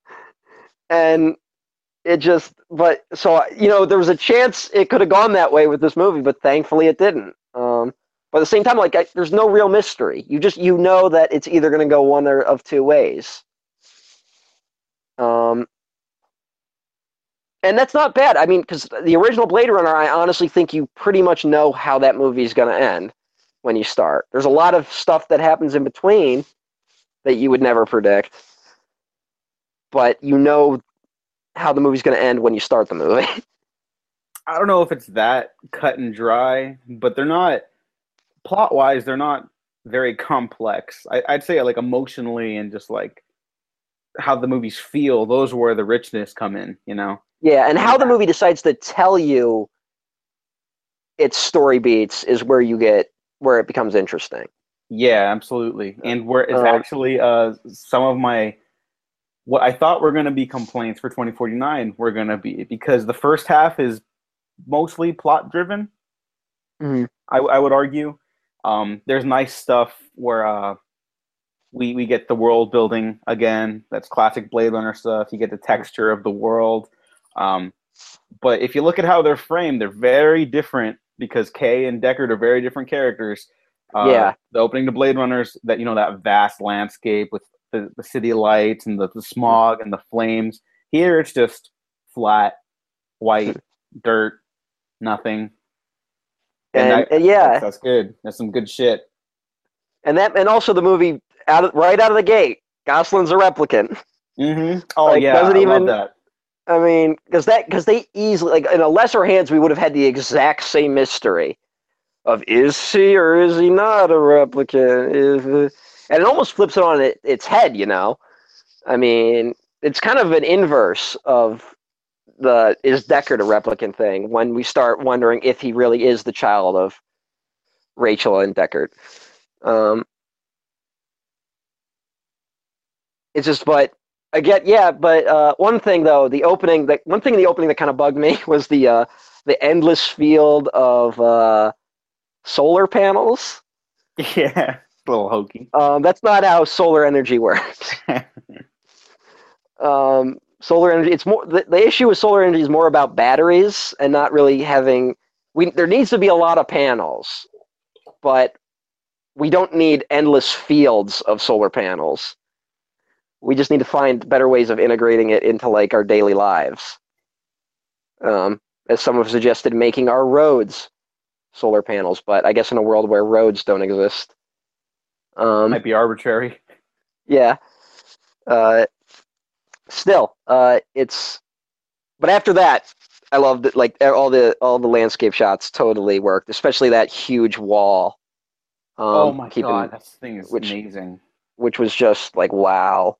and it just but so you know there was a chance it could have gone that way with this movie but thankfully it didn't um but at the same time like I, there's no real mystery you just you know that it's either going to go one or of two ways um and that's not bad. I mean, because the original Blade Runner, I honestly think you pretty much know how that movie is going to end when you start. There's a lot of stuff that happens in between that you would never predict, but you know how the movie's going to end when you start the movie. I don't know if it's that cut and dry, but they're not plot wise. They're not very complex. I, I'd say like emotionally and just like how the movies feel. Those are where the richness come in. You know. yeah, and how the movie decides to tell you its story beats is where you get where it becomes interesting. Yeah, absolutely. And where it's Um, actually uh some of my what I thought were going to be complaints for 2049 were going to be because the first half is mostly plot driven. Mhm. I, I would argue. Um, there's nice stuff where uh, we we get the world building again. That's classic Blade Runner stuff. You get the texture of the world. Um, but if you look at how they're framed, they're very different because Kay and Deckard are very different characters. Uh, Yeah. The opening to Blade Runners, that you know that vast landscape with the, the city lights and the, the smog and the flames. Here it's just flat, white, dirt, nothing. And, I- and yeah, that's, that's good. That's some good shit. and that and also the movie out of, right out of the gate, Gosling's a replicant. Mm-hmm. Oh Like, yeah, doesn't I even- love that. I mean, because that because they easily like in a lesser hands we would have had the exact same mystery of is he or is he not a replicant? Is and it almost flips it on its head, you know. I mean, it's kind of an inverse of the is Deckard a replicant thing when we start wondering if he really is the child of Rachel and Deckard. Um, it's just, but again, yeah. But uh, one thing though, the opening, that one thing in the opening that kind of bugged me was the uh, the endless field of uh, solar panels. Yeah, a little hokey. Um, that's not how solar energy works. um, solar energy, it's more the, the issue with solar energy is more about batteries and not really having. We there needs to be a lot of panels, but we don't need endless fields of solar panels. We just need to find better ways of integrating it into like our daily lives. Um, as some have suggested, making our roads solar panels, but I guess in a world where roads don't exist. Um, Might be arbitrary. yeah. Uh, still, uh, it's. But after that, I loved it. Like all the all the landscape shots totally worked, especially that huge wall. Um, oh my keeping- god, that thing is which- amazing. which was just like wow.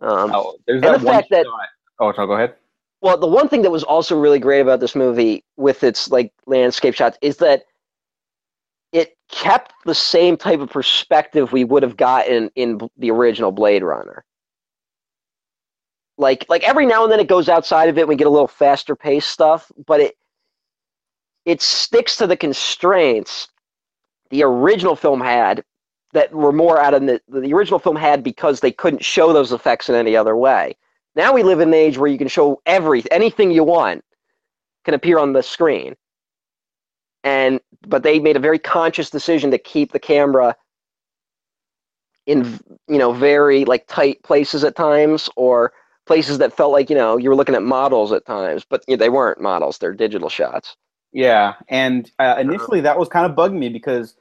Um, Oh, there's and that the one fact that- shot. Oh, no, go ahead. Well, the one thing that was also really great about this movie, with its like landscape shots, is that it kept the same type of perspective we would have gotten in the original Blade Runner. Like, like every now and then it goes outside of it. and We get a little faster paced stuff, but it it sticks to the constraints the original film had that were more out of the the original film had because they couldn't show those effects in any other way. Now we live in an age where you can show every anything you want can appear on the screen. And but they made a very conscious decision to keep the camera in you know very like tight places at times or places that felt like you know you were looking at models at times but you know, they weren't models they're digital shots Yeah, and uh, initially that was kind of bugging me because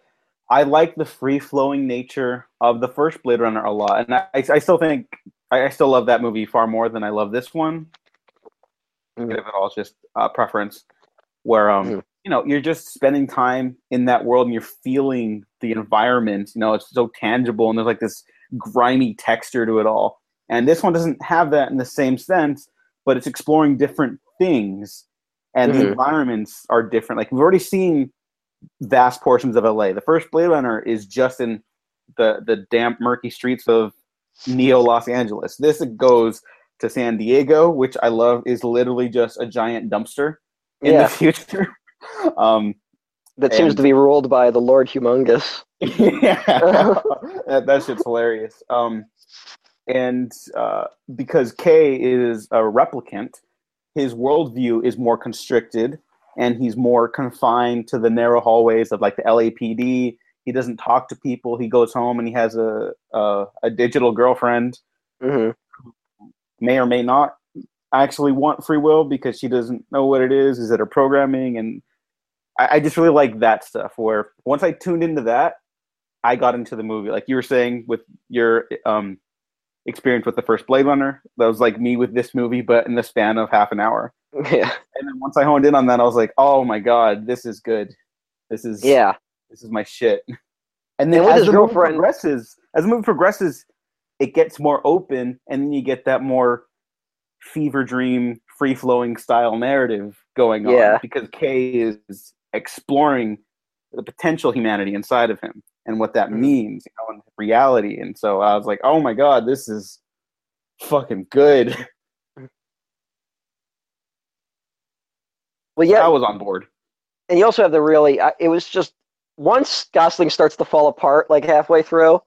I like the free flowing nature of the first Blade Runner a lot, and I, I still think I, I still love that movie far more than I love this one. Mhm. If it all just uh, preference, where um Mhm. you know you're just spending time in that world and you're feeling the environment. You know, it's so tangible and there's like this grimy texture to it all. And this one doesn't have that in the same sense, but it's exploring different things and the Mhm. environments are different. Like we've already seen vast portions of LA. The first Blade Runner is just in the the damp, murky streets of Neo Los Angeles. This goes to San Diego, which I love, is literally just a giant dumpster in Yeah. the future. um, that seems And- to be ruled by the lord Humungus yeah, that, that shit's hilarious. Um, and uh, because K is a replicant, his worldview is more constricted, and he's more confined to the narrow hallways of like the LAPD. He doesn't talk to people. He goes home and he has a a, a digital girlfriend. hmm May or may not actually want free will because she doesn't know what it is. Is it her programming? And I, I just really like that stuff. Where once I tuned into that, I got into the movie. Like you were saying with your um, experience with the first Blade Runner, that was like me with this movie, but in the span of half an hour. yeah And then once I honed in on that, I was like, oh my god, this is good. This is yeah this is my shit. And then And as the movie progresses, as the movie progresses, it gets more open, and then you get that more fever dream, free flowing style narrative going on. Yeah. Because Kay is exploring the potential humanity inside of him and what that Mhm. means, you know, in reality. And so I was like, oh my god, this is fucking good. well yeah I was on board. and you also have the really it was just once gosling starts to fall apart like halfway through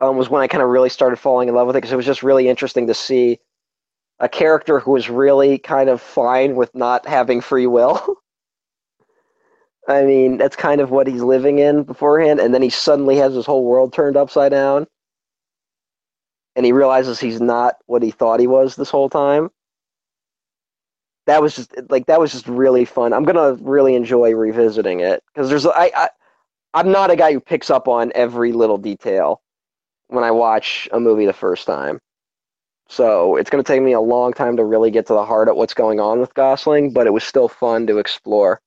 um, was when i kind of really started falling in love with it because it was just really interesting to see a character who was really kind of fine with not having free will i mean that's kind of what he's living in beforehand and then he suddenly has his whole world turned upside down and he realizes he's not what he thought he was this whole time that was just like that was just really fun. I'm gonna really enjoy revisiting it because there's I, I I'm not a guy who picks up on every little detail when I watch a movie the first time. So it's gonna take me a long time to really get to the heart of what's going on with Gosling, but it was still fun to explore.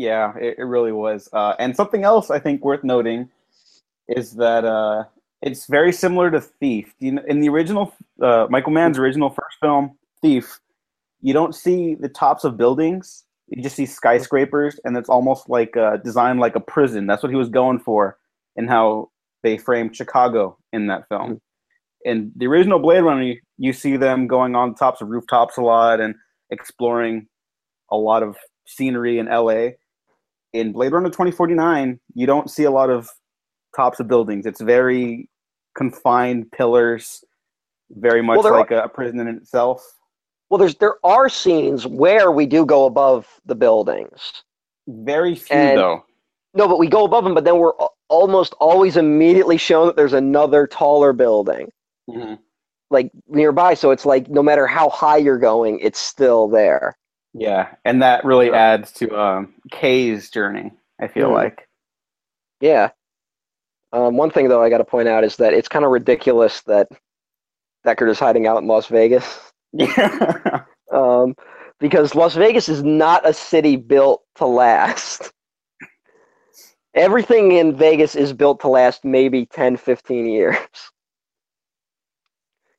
Yeah, it, it really was. Uh, and something else I think worth noting is that uh, it's very similar to Thief. In the original, uh, Michael Mann's original first film, Thief, you don't see the tops of buildings. You just see skyscrapers, and it's almost like uh, designed like a prison. That's what he was going for, and how they framed Chicago in that film. In the original Blade Runner, you, you see them going on tops of rooftops a lot and exploring a lot of scenery in LA in Blade Runner 2049, you don't see a lot of tops of buildings. It's very confined pillars, very much Well, like a, prison in itself. Well, there's there are scenes where we do go above the buildings. Very few, And- though. No, but we go above them, but then we're almost always immediately shown that there's another taller building. Mm-hmm. like nearby so it's like no matter how high you're going it's still there Yeah, and that really adds to um, Kay's journey. I feel Mhm. like. yeah um, one thing though i got to point out is that it's kind of ridiculous that deckard is hiding out in las vegas Yeah. um, because Las Vegas is not a city built to last. Everything in Vegas is built to last maybe 10, 15 years.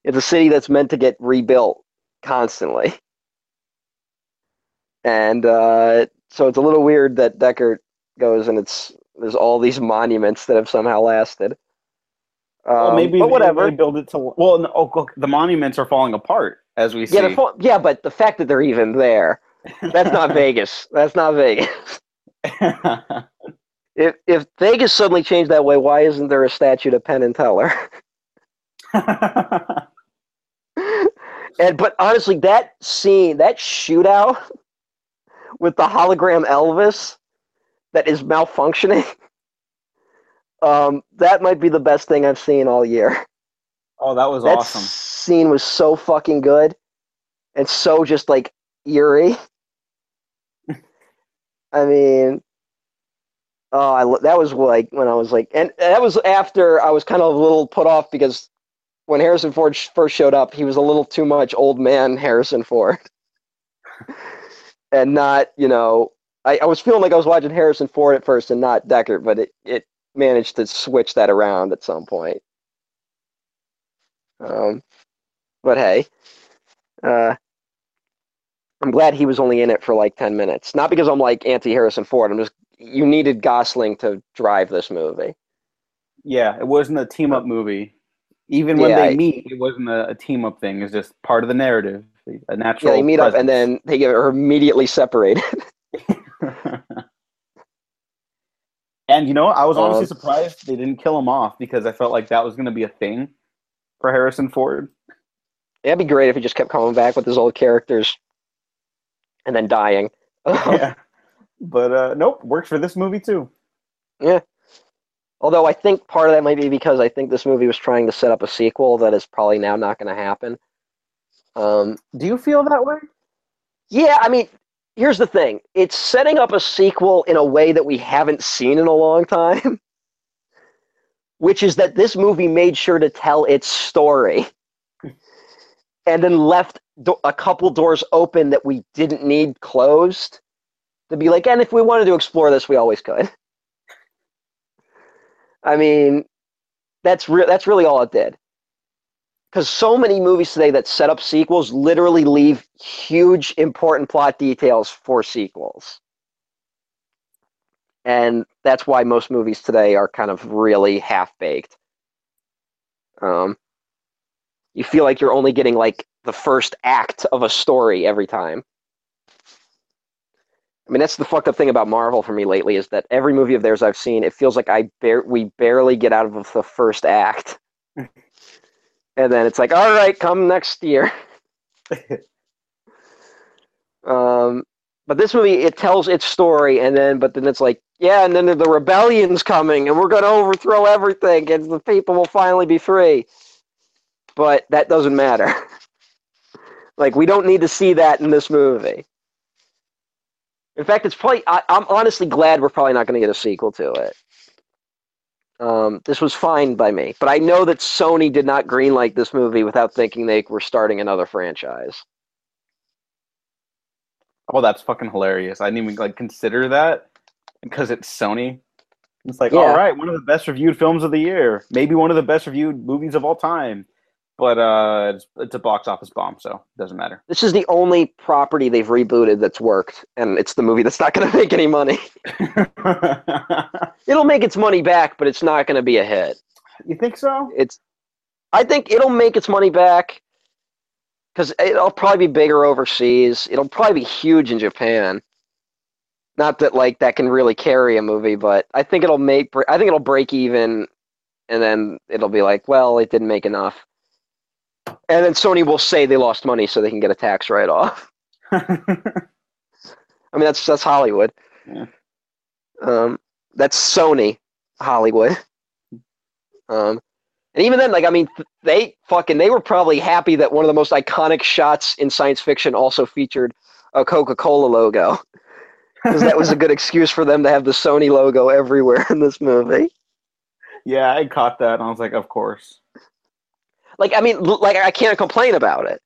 It's a city that's meant to get rebuilt constantly. And uh, so it's a little weird that Deckard goes and it's there's all these monuments that have somehow lasted. Um, well, maybe but whatever. They build it to. Well, no, oh, the monuments are falling apart as we see. Yeah, fo- yeah, but the fact that they're even there, that's not Vegas. That's not Vegas. If if Vegas suddenly changed that way, why isn't there a statue to Penn and Teller? And but honestly, that scene, that shootout with the hologram Elvis that is malfunctioning, um, that might be the best thing I've seen all year. oh, that was awesome. that awesome. scene was so fucking good and so just like eerie. I mean, oh, I, that was like when I was like, and that was after I was kind of a little put off because when Harrison Ford sh- first showed up, he was a little too much old man Harrison Ford, and not you know. I, I was feeling like I was watching Harrison Ford at first and not Deckard, but it, it managed to switch that around at some point. Um, but hey, uh, I'm glad he was only in it for like 10 minutes. Not because I'm like anti Harrison Ford. I'm just, you needed Gosling to drive this movie. Yeah, it wasn't a team up movie. Even when Yeah, they meet, it wasn't a, a team up thing. It's just part of the narrative, a natural. Yeah, they meet up and then they get are immediately separated. and you know. I was honestly Um, surprised they didn't kill him off because I felt like that was going to be a thing for Harrison Ford. It'd be great if he just kept coming back with his old characters and then dying. yeah, but uh, nope, works for this movie too. Yeah. Although I think part of that might be because I think this movie was trying to set up a sequel that is probably now not going to happen. Um, Do you feel that way? Yeah, I mean, here's the thing. It's setting up a sequel in a way that we haven't seen in a long time. Which is that this movie made sure to tell its story and then left do- a couple doors open that we didn't need closed to be like, and if we wanted to explore this, we always could. I mean, that's re- that's really all it did because so many movies today that set up sequels literally leave huge important plot details for sequels. And that's why most movies today are kind of really half baked um, you feel like you're only getting like the first act of a story every time. I mean, that's the fucked up thing about Marvel for me lately is that every movie of theirs I've seen, it feels like I bar- we barely get out of the first act and then it's like, all right, come next year. um, but this movie, it tells its story, and then, but then it's like, yeah, and then the rebellion's coming, and we're going to overthrow everything, and the people will finally be free. But that doesn't matter. like, we don't need to see that in this movie. In fact, it's probably, I, I'm honestly glad we're probably not going to get a sequel to it. Um, this was fine by me, but I know that Sony did not greenlight this movie without thinking they were starting another franchise. Oh, that's fucking hilarious. I didn't even like consider that because it's Sony. It's like, Yeah. all right, one of the best reviewed films of the year, maybe one of the best reviewed movies of all time, but uh, it's, it's a box office bomb, so it doesn't matter. This is the only property they've rebooted that's worked, and it's the movie that's not going to make any money. It'll make its money back, but it's not going to be a hit. you think so? It's, I think it'll make its money back because it'll probably be bigger overseas. It'll probably be huge in Japan. Not that like that can really carry a movie, but I think it'll make. I think it'll break even, and then it'll be like, well, it didn't make enough. And then Sony will say they lost money so they can get a tax write off. I mean, that's that's Hollywood. Yeah. Um, that's Sony Hollywood. Um, and even then, like, I mean, they fucking they were probably happy that one of the most iconic shots in science fiction also featured a Coca Cola logo, because that was a good excuse for them to have the Sony logo everywhere in this movie. yeah, I caught that, and I was like, of course. Like, I mean, like, I can't complain about it.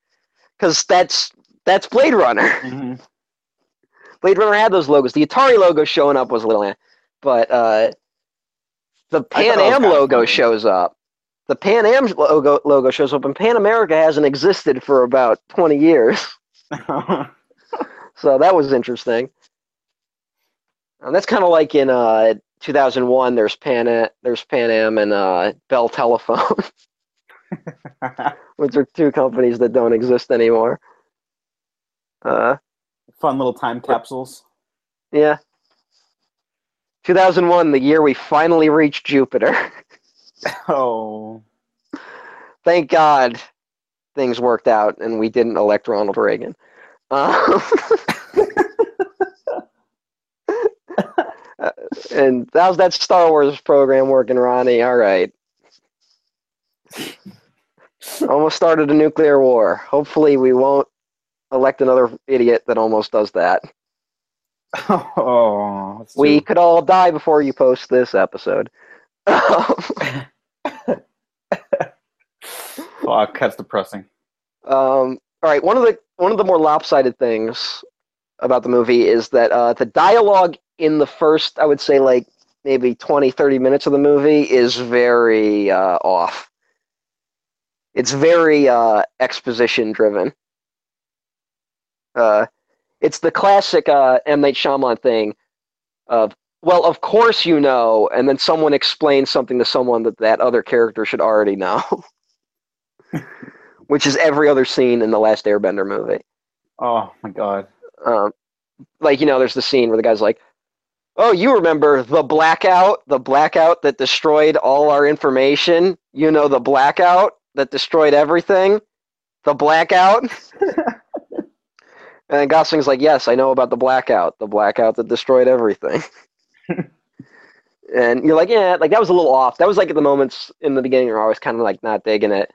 because that's that's Blade Runner. Mhm. Blade Runner had those logos. The Atari logo showing up was a little, eh, but uh, the Pan thought it was Am logo funny. shows up. The Pan Am logo logo shows up, and Pan America hasn't existed for about twenty years. So that was interesting. And that's kind of like in uh, 2001. There's Pan there's Pan Am and uh, Bell Telephone, which are two companies that don't exist anymore. Uh, Fun little time capsules. yeah. 2001, the year we finally reached Jupiter. Oh, Thank God things worked out and we didn't elect Ronald Reagan. Um, uh, and how's that Star Wars program working, Ronnie? All right. Almost started a nuclear war. Hopefully, we won't elect another idiot that almost does that. oh, We too- could all die before you post this episode. Fuck, that's depressing. Um, all right, one of the one of the more lopsided things about the movie is that uh, the dialogue in the first, I would say, like maybe 20, 30 minutes of the movie is very uh, off. It's very uh, exposition driven. Uh, it's the classic uh, M Night Shyamalan thing of, well, of course you know, and then someone explains something to someone that that other character should already know. Which is every other scene in the last Airbender movie. Oh my god. Um, like you know, there's the scene where the guy's like, "Oh, you remember the blackout? The blackout that destroyed all our information? You know, the blackout that destroyed everything? The blackout?" and then Gosling's like, "Yes, I know about the blackout. The blackout that destroyed everything." and you're like, "Yeah, like that was a little off. That was like at the moments in the beginning where I was kind of like not digging it."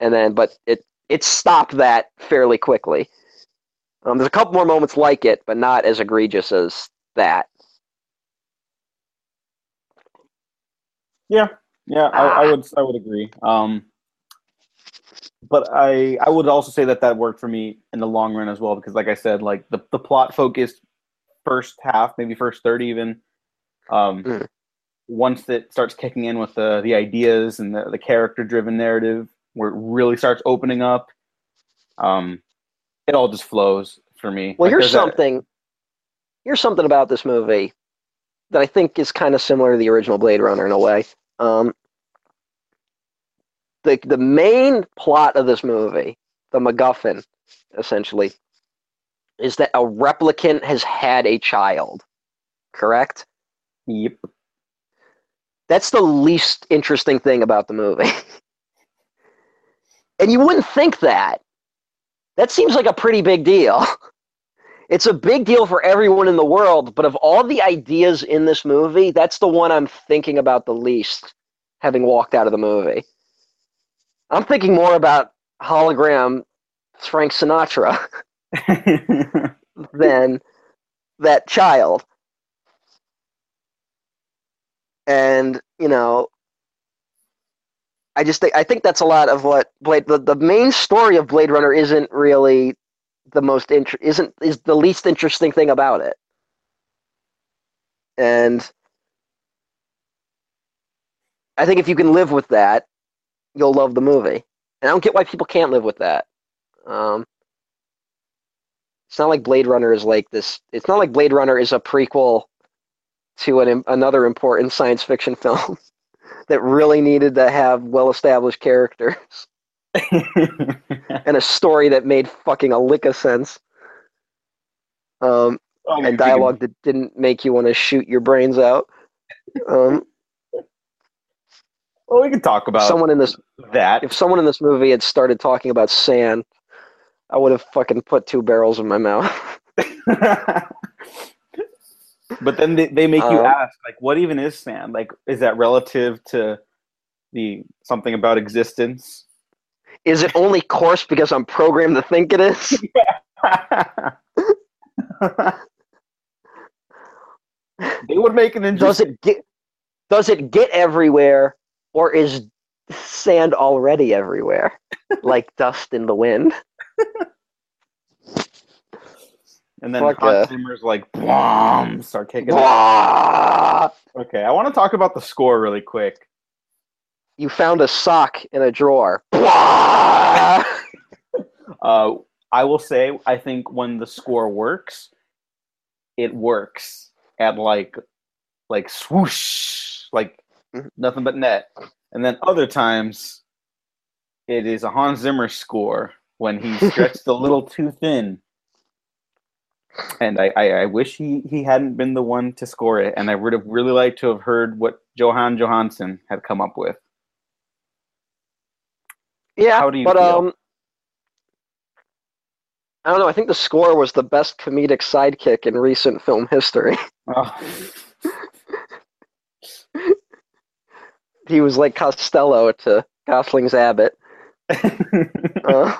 And then, but it it stopped that fairly quickly. Um, there's a couple more moments like it, but not as egregious as that. Yeah, yeah, I, I would I would agree. Um, but I I would also say that that worked for me in the long run as well because, like I said, like the the plot focused first half, maybe first third even. Um, Mm. Once it starts kicking in with the the ideas and the, the character driven narrative, where it really starts opening up, um, it all just flows for me. Well, Like, here's that- something. Here's something about this movie that I think is kind of similar to the original Blade Runner in a way. Um, the the main plot of this movie, the MacGuffin, essentially, is that a replicant has had a child. Correct. Yep. That's the least interesting thing about the movie. and you wouldn't think that. That seems like a pretty big deal. It's a big deal for everyone in the world, but of all the ideas in this movie, that's the one I'm thinking about the least, having walked out of the movie. I'm thinking more about hologram Frank Sinatra than that child. And, you know, I just think I think that's a lot of what Blade the, the main story of Blade Runner isn't really the most inter- isn't is the least interesting thing about it. And I think if you can live with that, you'll love the movie. And I don't get why people can't live with that. Um, it's not like Blade Runner is like this. It's not like Blade Runner is a prequel to an, another important science fiction film that really needed to have well-established characters and a story that made fucking a lick of sense. Um, Oh, and dialogue that didn't make you want to shoot your brains out. Um, Well, we can talk about someone in this, that. if someone in this movie had started talking about sand, I would have fucking put two barrels in my mouth. but then they, they make you Um, ask, like, what even is sand? Like, is that relative to the something about existence? Is it only coarse because I'm programmed to think it is? they would make an Does it get does it get everywhere or is sand already everywhere? like dust in the wind? and then Hans yeah. Zimmer's like, "Bwom," start kicking. Blah! Okay, I want to talk about the score really quick. You found a sock in a drawer. Uh, I will say, I think when the score works, it works at like, like swoosh, like. Nothing but net. And then other times, it is a Hans Zimmer score when he stretched a little too thin. And I, I, I wish he, he hadn't been the one to score it. And I would have really liked to have heard what Jóhann Jóhannsson had come up with. Yeah, How do you but feel? um, I don't know. I think the score was the best comedic sidekick in recent film history. Oh. He was like Costello to Gosling's Abbott. Uh,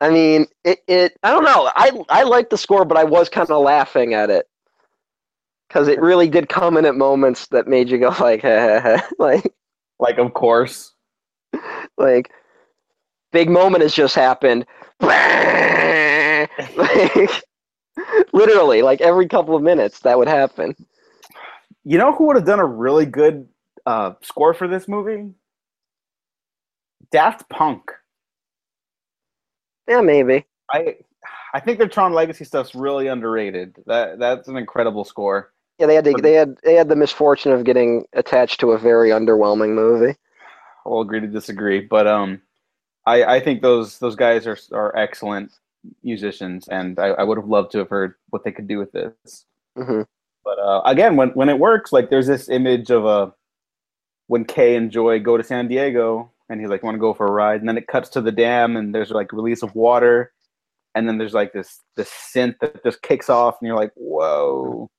I mean, it, it. I don't know. I I liked the score, but I was kind of laughing at it because it really did come in at moments that made you go like, like, like, of course. like, big moment has just happened. like, literally, like every couple of minutes, that would happen. You know who would have done a really good uh, score for this movie? Daft Punk. Yeah, maybe. I I think the Tron Legacy stuff's really underrated. That that's an incredible score. Yeah, they had to, they had they had the misfortune of getting attached to a very underwhelming movie. I'll agree to disagree, but um, I I think those those guys are are excellent musicians, and I, I would have loved to have heard what they could do with this. hmm But uh, again, when when it works, like there's this image of a when Kay and Joi go to San Diego, and he's like, "Want to go for a ride?" And then it cuts to the dam, and there's like release of water, and then there's like this this synth that just kicks off, and you're like, "Whoa!"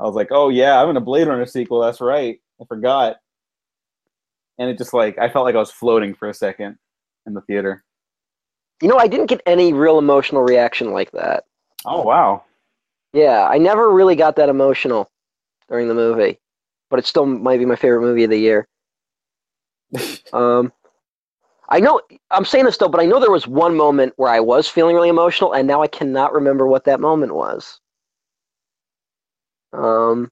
I was like, "Oh yeah, I'm in a Blade Runner sequel. That's right. I forgot." And it just like I felt like I was floating for a second in the theater. You know, I didn't get any real emotional reaction like that. Oh wow! Yeah, I never really got that emotional during the movie, but it still might be my favorite movie of the year. Um, I know I'm saying this though, but I know there was one moment where I was feeling really emotional, and now I cannot remember what that moment was. Um,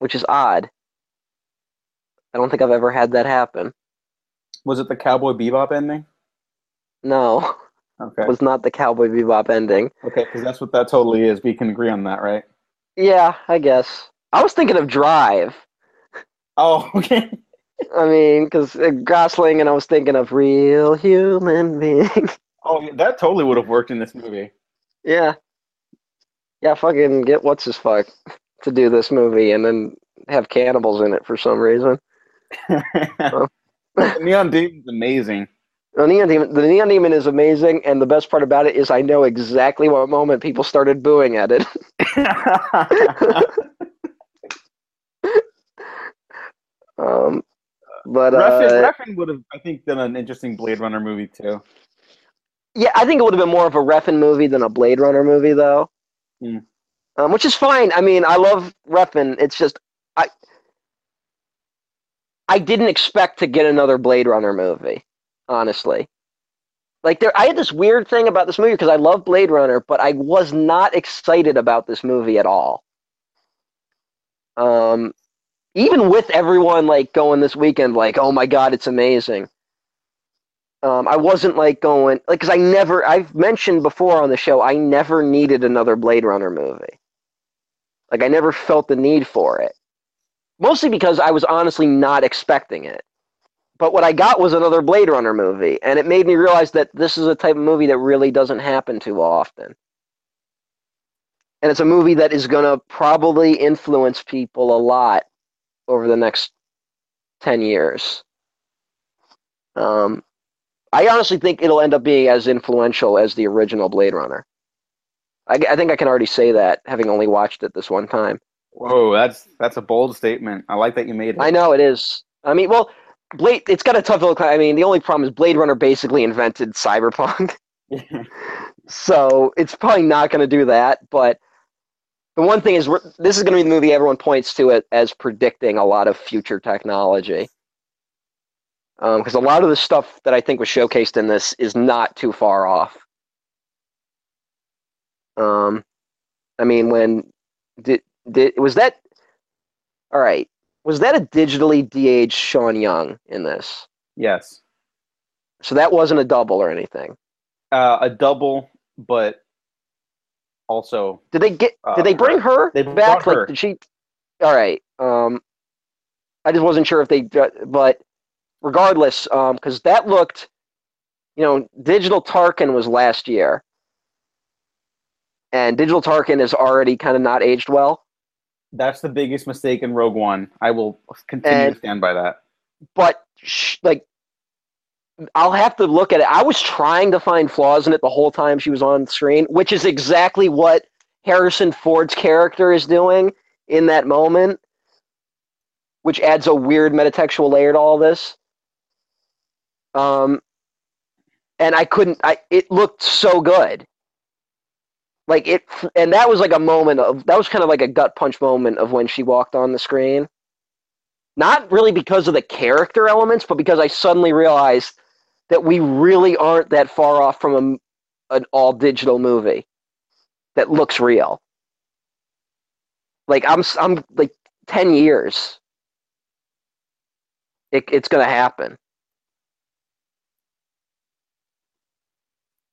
which is odd. I don't think I've ever had that happen. Was it the Cowboy Bebop ending? No, Okay, was not the Cowboy Bebop ending. okay, because that's what that totally is. We can agree on that, right? Yeah, I guess. I was thinking of Drive. Oh, okay. I mean, because uh, Gosling, and I was thinking of real human being. Oh, that totally would have worked in this movie. yeah, yeah. Fucking get what's his fuck to do this movie, and then have cannibals in it for some reason. Neon Demon's amazing. The Neon Demon, the Neon Demon is amazing, and the best part about it is I know exactly what moment people started booing at it. um, but Refn, uh, Refn would have, I think, done an interesting Blade Runner movie too. Yeah, I think it would have been more of a Refn movie than a Blade Runner movie, though. Hmm. Um, which is fine. I mean, I love Refn. It's just I I didn't expect to get another Blade Runner movie, honestly. Like there, I had this weird thing about this movie because I love Blade Runner, but I was not excited about this movie at all. Um, even with everyone like going this weekend, like, oh my god, it's amazing. Um, I wasn't like going like because I never I've mentioned before on the show I never needed another Blade Runner movie. Like I never felt the need for it. Mostly because I was honestly not expecting it. But what I got was another Blade Runner movie, and it made me realize that this is a type of movie that really doesn't happen too often. And it's a movie that is going to probably influence people a lot over the next 10 years. Um, I honestly think it'll end up being as influential as the original Blade Runner. I, I think I can already say that, having only watched it this one time. Whoa, that's that's a bold statement. I like that you made it. I know it is. I mean, well, Blade. It's got a tough look. I mean, the only problem is Blade Runner basically invented cyberpunk, so it's probably not going to do that. But the one thing is, this is going to be the movie everyone points to it as predicting a lot of future technology. because a lot of the stuff that I think was showcased in this is not too far off. Um, I mean, when did did was that? All right, was that a digitally de-aged Sean Young in this? Yes. So that wasn't a double or anything. Uh, a double, but also Did they get? Uh, did they bring her they back? brought Like, her. did she? All right. Um, I just wasn't sure if they, but regardless, um, because that looked, you know, Digital Tarkin was last year, and Digital Tarkin is already kind of not aged well. That's the biggest mistake in Rogue One. I will continue And- to stand by that. but sh- like I'll have to look at it. I was trying to find flaws in it the whole time she was on screen, which is exactly what Harrison Ford's character is doing in that moment, which adds a weird metatextual layer to all this. Um, and I couldn't. I it looked so good. Like it, and that was like a moment of that was kind of like a gut punch moment of when she walked on the screen not really because of the character elements, but because I suddenly realized that we really aren't that far off from a, an all digital movie that looks real. Like I'm, I'm like ten years. It, it's going to happen,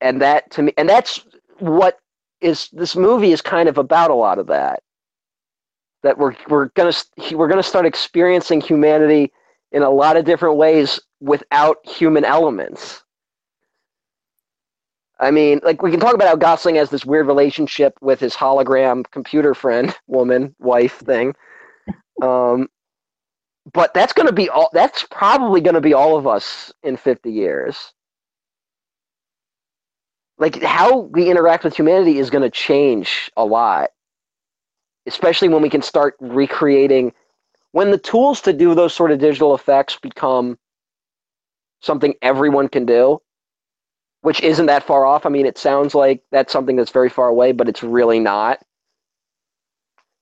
and that to me, and that's what is this movie is kind of about. A lot of that that we're we're gonna we're gonna start experiencing humanity in a lot of different ways without human elements. I mean, like we can talk about how Gosling has this weird relationship with his hologram computer friend, woman, wife thing. Um, but that's going to be all. That's probably going to be all of us in fifty years. Like how we interact with humanity is going to change a lot. Especially when we can start recreating when the tools to do those sort of digital effects become something everyone can do which isn't that far off. I mean it sounds like that's something that's very far away but it's really not.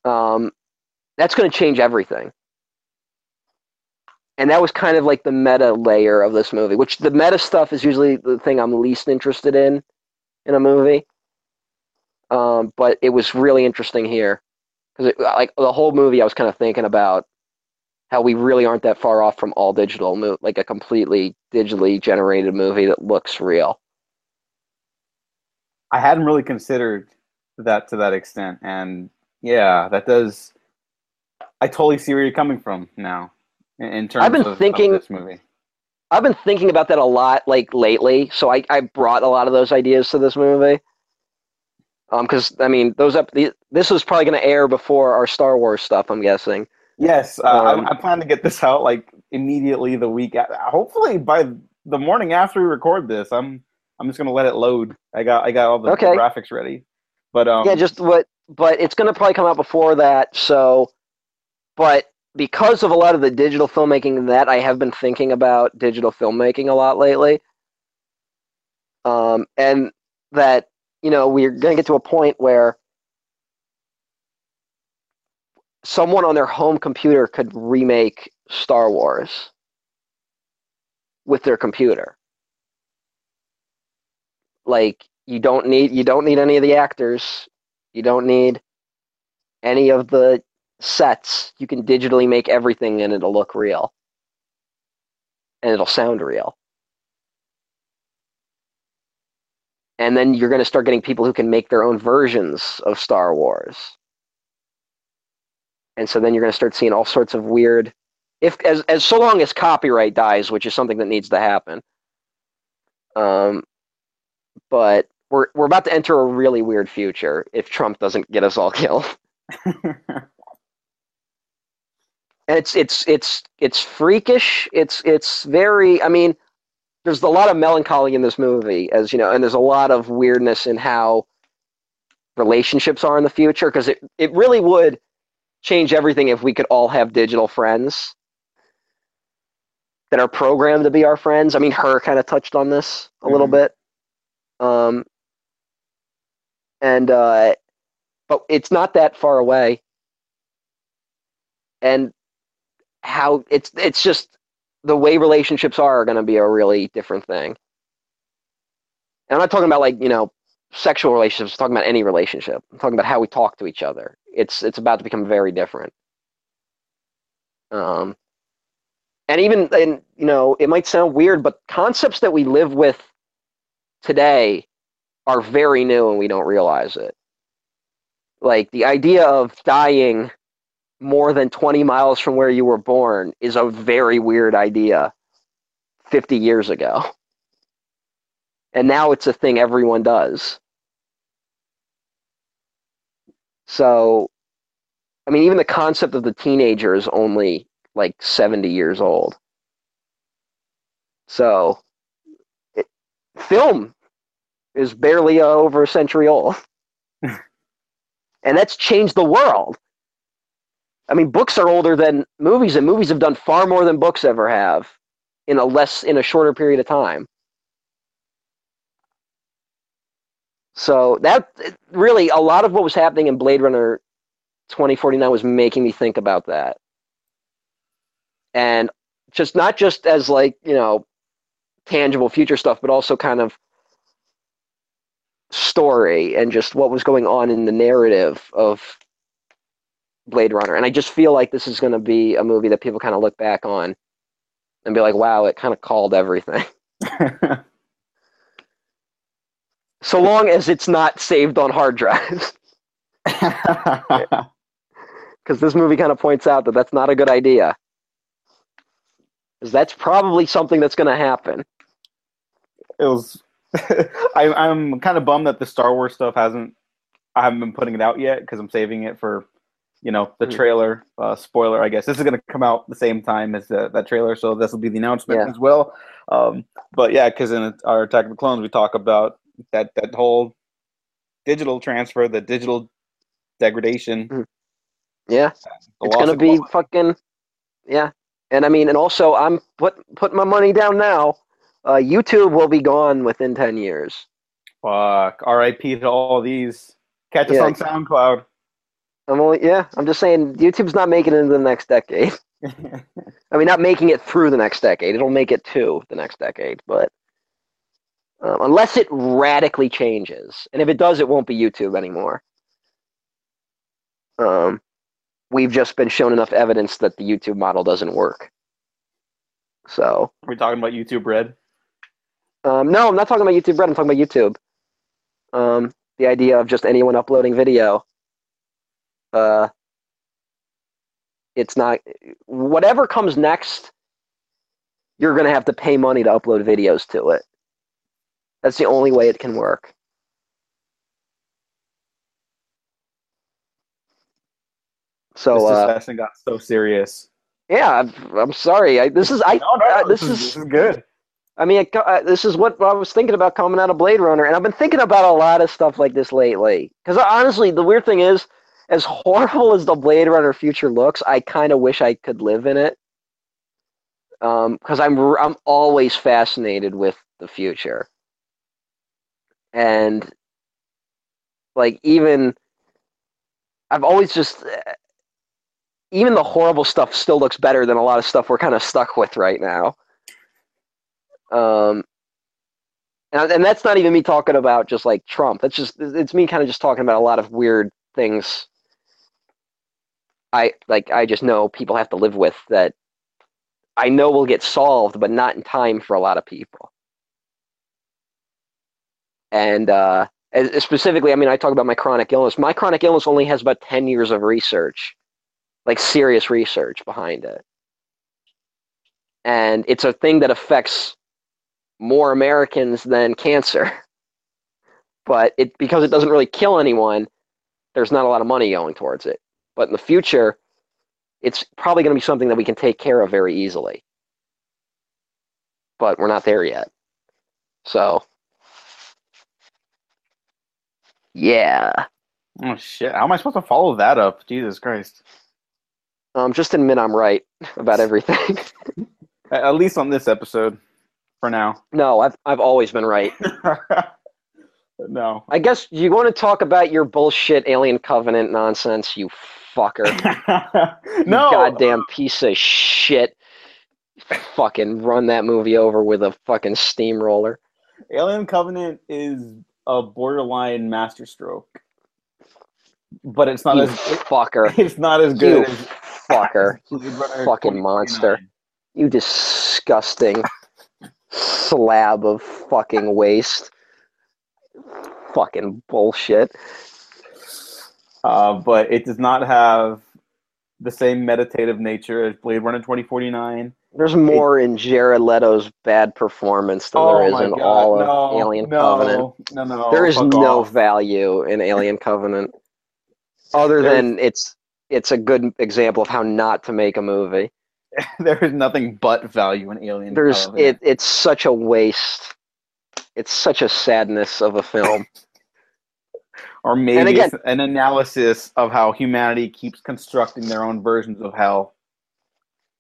Um, that's going to change everything. And that was kind of like the meta layer of this movie which the meta stuff is usually the thing i'm least interested in in a movie um, but it was really interesting here because like the whole movie, I was kind of thinking about how we really aren't that far off from all digital, like a completely digitally generated movie that looks real. I hadn't really considered that to that extent, and yeah, that does. I totally see where you're coming from now. In, in terms I've been of, of thinking- this movie. I've been thinking about that a lot, like lately. So I, I brought a lot of those ideas to this movie. Um, because I mean, those up. The, this was probably going to air before our Star Wars stuff. I'm guessing. Yes, uh, Um, I, I plan to get this out like immediately the week. a- Hopefully by the morning after we record this, I'm I'm just gonna let it load. I got I got all the, the graphics ready. But um, yeah, just what, but it's going to probably come out before that. So, but because of a lot of the digital filmmaking that I have been thinking about digital filmmaking a lot lately, um, and that you know we're going to get to a point where someone on their home computer could remake Star Wars with their computer. Like you don't need you don't need any of the actors. You don't need any of the sets. You can digitally make everything and it'll look real. And it'll sound real. And then you're going to start getting people who can make their own versions of Star Wars. And so then you're going to start seeing all sorts of weird if as as so long as copyright dies, which is something that needs to happen. Um but we're we're about to enter a really weird future if Trump doesn't get us all killed. And it's it's it's it's freakish. It's it's very. I mean, there's a lot of melancholy in this movie, as you know, and there's a lot of weirdness in how relationships are in the future because it it really would change everything if we could all have digital friends that are programmed to be our friends. I mean, her kind of touched on this a little Mhm. bit. Um, and uh, but it's not that far away. And how it's it's just the way relationships are are going to be a really different thing. And I'm not talking about like you know sexual relationships. I'm talking about any relationship. I'm talking about how we talk to each other. It's it's about to become very different. Um, and even and you know it might sound weird, but concepts that we live with today are very new and we don't realize it. Like the idea of dying more than 20 miles from where you were born is a very weird idea 50 years ago. And now it's a thing everyone does. So, I mean, even the concept of the teenager is only like 70 years old. So, it, film is barely over a century old. and that's changed the world. I mean, books are older than movies, and movies have done far more than books ever have in a less in a shorter period of time. So that really a lot of what was happening in Blade Runner 2049 was making me think about that. And just not just as like, you know, tangible future stuff, but also kind of story and just what was going on in the narrative of Blade Runner. And I just feel like this is going to be a movie that people kind of look back on and be like, wow, it kind of called everything. so long as it's not saved on hard drives. Because this movie kind of points out that that's not a good idea. Because that's probably something that's going to happen. it was. I, I'm kind of bummed that the Star Wars stuff hasn't. I haven't been putting it out yet because I'm saving it for, you know, the Mm. trailer. Uh, spoiler, I guess this is going to come out the same time as the, that trailer, so this will be the announcement Yeah. as well. Um, but yeah, because in our Attack of the Clones, we talk about that that whole digital transfer, the digital degradation. Yeah. the it's gonna be quality. fucking yeah and i mean and also i'm put putting my money down now uh, youtube will be gone within 10 years Fuck. R.I.P. to all these. Catch us Yeah. on SoundCloud. I'm only yeah i'm just saying youtube's not making it into the next decade i mean not making it through the next decade it'll make it to the next decade but um, unless it radically changes and if it does it won't be youtube anymore um, we've just been shown enough evidence that the youtube model doesn't work so We're talking about YouTube Red. Um, no, I'm not talking about YouTube Red. I'm talking about YouTube. Um, the idea of just anyone uploading video. Uh, it's not whatever comes next. You're gonna have to pay money to upload videos to it. That's the only way it can work. So this uh, discussion got so serious. yeah, I'm, I'm sorry. I, this is I. No, no, uh, this, this is, is this is good. I mean, it, uh, this is what I was thinking about coming out of Blade Runner, and I've been thinking about a lot of stuff like this lately. Because honestly, the weird thing is, as horrible as the Blade Runner future looks, I kind of wish I could live in it. Because I'm r- I'm always fascinated with the future, and like even I've always just even the horrible stuff still looks better than a lot of stuff we're kind of stuck with right now. Um, and, and that's not even me talking about just like Trump. That's just it's me kind of just talking about a lot of weird things. I like I just know people have to live with that. I know will get solved, but not in time for a lot of people. And uh, specifically, I mean, I talk about my chronic illness. My chronic illness only has about ten years of research, like serious research behind it, and it's a thing that affects more Americans than cancer. But it because it doesn't really kill anyone, there's not a lot of money going towards it. But in the future, it's probably going to be something that we can take care of very easily. But we're not there yet. So, yeah. Oh shit! How am I supposed to follow that up? Jesus Christ! Um, just admit I'm right about everything. At at least on this episode, for now. no, I've I've always been right. no. I guess you want to talk about your bullshit alien covenant nonsense, you fucker. no. You goddamn piece of shit. fucking run that movie over with a fucking steamroller. Alien Covenant is a borderline masterstroke, but it's not You as fucker. it's not as You good as fucker. Runner fucking monster. You disgusting slab of fucking waste. Fucking bullshit. Uh, but it does not have the same meditative nature as Blade Runner 2049. There's more in Jared Leto's bad performance than there is Oh in God, all of no, Alien no, Covenant. No, no, There is no off. value in Alien Covenant other There's- than it's it's a good example of how not to make a movie. there is nothing but value in Alien. There's Covenant. it it's such a waste. It's such a sadness of a film. or maybe and again- it's an analysis of how humanity keeps constructing their own versions of hell.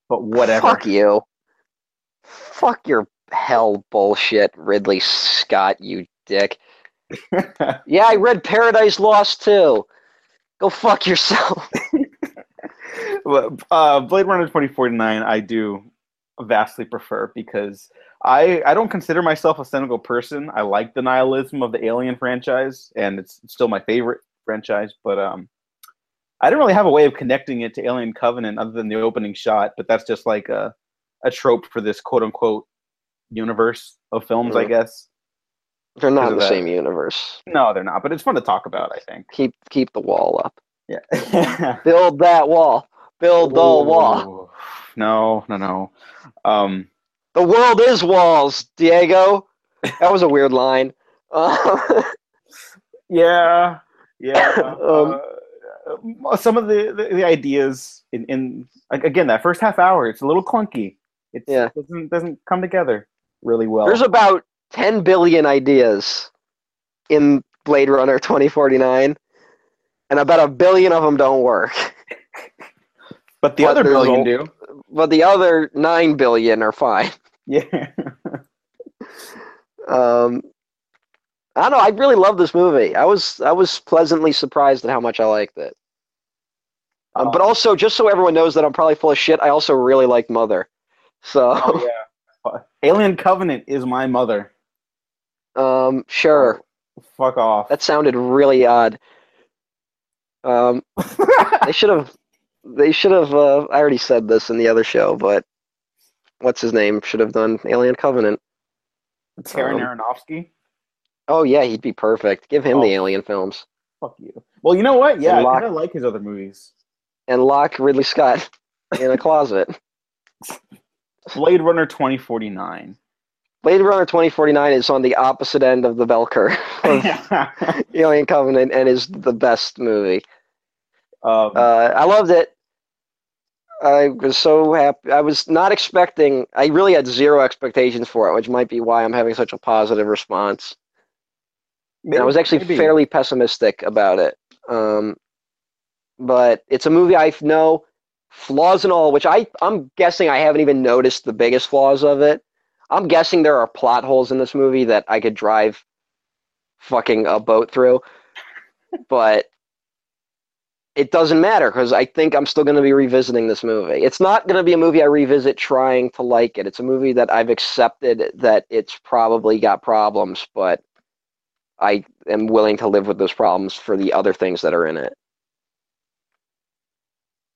But whatever. Fuck you. Fuck your hell bullshit, Ridley Scott, you dick. Yeah, I read Paradise Lost too. Go fuck yourself. Uh, Blade Runner 2049, I do vastly prefer because I I don't consider myself a cynical person. I like the nihilism of the Alien franchise, and it's still my favorite franchise. But um, I don't really have a way of connecting it to Alien Covenant other than the opening shot. But that's just like a a trope for this quote unquote universe of films, I Mhm. guess. They're not in the that. same universe. No, they're not. But it's fun to talk about. I think. Keep keep the wall up. Yeah. Build that wall. Build the wall. No, no, no. Um, The world is walls, Diego. That was a weird line. Uh, yeah, yeah. Um, uh, some of the, the, the ideas in, in again that first half hour, it's a little clunky. It Yeah. doesn't doesn't come together really well. There's about 10 billion ideas in Blade Runner 2049, and about a billion of them don't work. but the but other billion do. But the other 9 billion are fine. Yeah. Um, I don't know. I really love this movie. I was I was pleasantly surprised at how much I liked it. Um, but also, just so everyone knows that I'm probably full of shit, I also really like Mother. So, oh, yeah. Alien Covenant is my mother. um, sure. Fuck off. That sounded really odd. Um, they should have. They should have. Uh, I already said this in the other show, but what's his name should have done Alien Covenant. Taron um, Aronofsky. Oh yeah, he'd be perfect. Give him Oh. the Alien films Fuck you. Well, you know what? Yeah, And I kinda like his other movies. and lock Ridley Scott in a closet. Blade Runner 2049. Blade Runner 2049 is on the opposite end of the bell curve of Alien Covenant and is the best movie. um, Uh, I loved it. I was so happy. I was not expecting. I really had zero expectations for it, which might be why I'm having such a positive response. And I was actually maybe. fairly pessimistic about it. Um, but it's a movie I know flaws and all, which I I'm guessing I haven't even noticed the biggest flaws of it. I'm guessing there are plot holes in this movie that I could drive fucking a boat through, but it doesn't matter because I think I'm still going to be revisiting this movie. It's not going to be a movie I revisit trying to like it. It's a movie that I've accepted that it's probably got problems, but I am willing to live with those problems for the other things that are in it.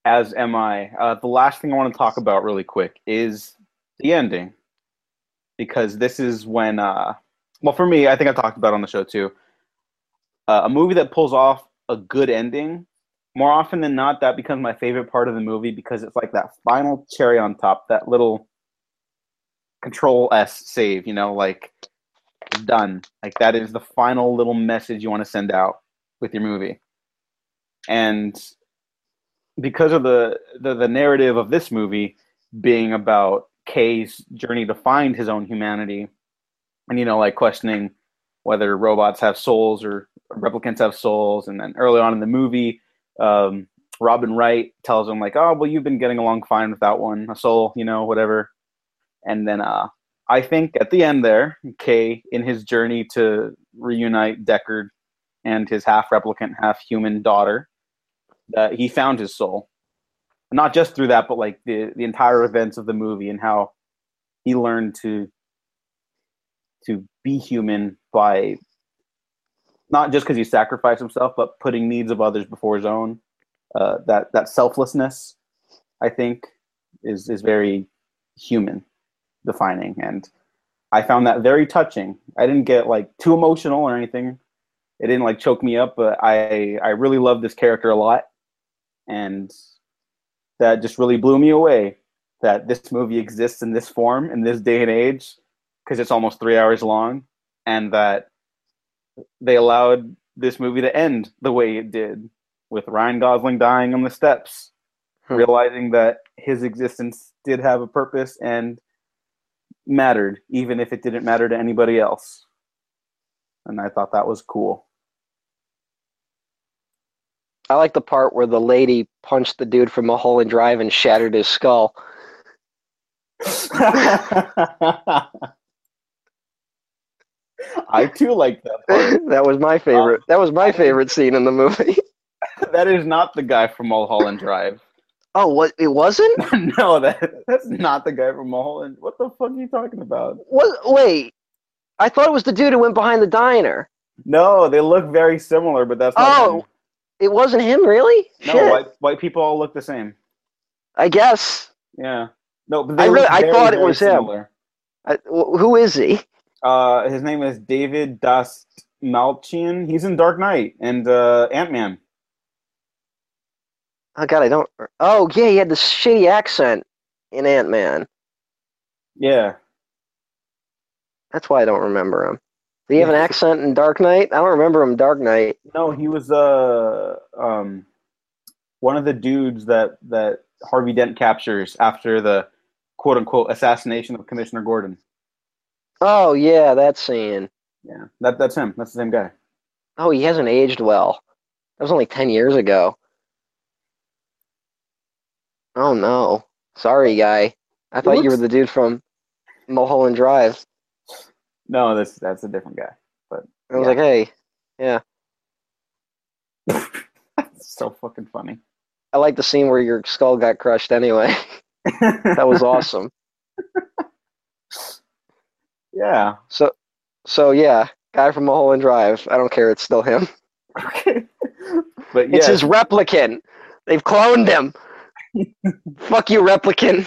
As am I. Uh, the last thing I want to talk about really quick is the ending, because this is when, uh, well, for me, I think I've talked about on the show too. Uh, a movie that pulls off a good ending, more often than not, that becomes my favorite part of the movie because it's like that final cherry on top, that little control S save, you know, like done. Like that is the final little message you want to send out with your movie. And because of the, the the narrative of this movie being about Kay's journey to find his own humanity, and you know, like questioning whether robots have souls or replicants have souls, and then early on in the movie, um, Robin Wright tells him like, "Oh, well, you've been getting along fine without one, a soul, you know, whatever." And then uh, I think at the end there, Kay, in his journey to reunite Deckard and his half replicant, half human daughter, that he found his soul. not just through that, but like the the entire events of the movie and how he learned to to be human by not just because he sacrificed himself, but putting needs of others before his own. Uh, that that selflessness, I think, is is very human defining, and I found that very touching. I didn't get like too emotional or anything. It didn't like choke me up, but I I really love this character a lot, and that just really blew me away. That this movie exists in this form in this day and age, because it's almost three hours long, and that they allowed this movie to end the way it did, with Ryan Gosling dying on the steps, Hmm. realizing that his existence did have a purpose and mattered, even if it didn't matter to anybody else. And I thought that was cool. I like the part where the lady punched the dude from Mulholland Drive and shattered his skull. I too like that part. that was my favorite. Uh, that was my favorite scene in the movie. That is not the guy from Mulholland Drive. Oh, what? It wasn't? no, that that's not the guy from Mulholland. What the fuck are you talking about? What? Wait, I thought it was the dude who went behind the diner. No, they look very similar, but that's not Oh, him. it wasn't him, really? No, Shit. white white people all look the same. I guess. Yeah. No, but they I really- I thought it was him. I, wh- who is he? Uh, his name is David Dust Malchian. He's in Dark Knight and uh, Ant Man. Oh God, I don't. Oh yeah, he had this shitty accent in Ant Man. Yeah. That's why I don't remember him. Did he have an accent in Dark Knight? I don't remember him Dark Knight. No, he was uh um one of the dudes that that Harvey Dent captures after the quote unquote assassination of Commissioner Gordon. Oh yeah, that scene. Yeah, that that's him. That's the same guy. Oh, he hasn't aged well. That was only ten years ago. Oh no, sorry, guy. I thought you were the dude from Mulholland Drive. No, that's that's a different guy. But I was Yeah. like, hey, yeah. That's so fucking funny. I like the scene where your skull got crushed. Anyway, that was awesome. yeah. So, so yeah, guy from Mulholland Drive. I don't care. It's still him. Okay. But yeah, It's his replicant. They've cloned him. Fuck you, replicant.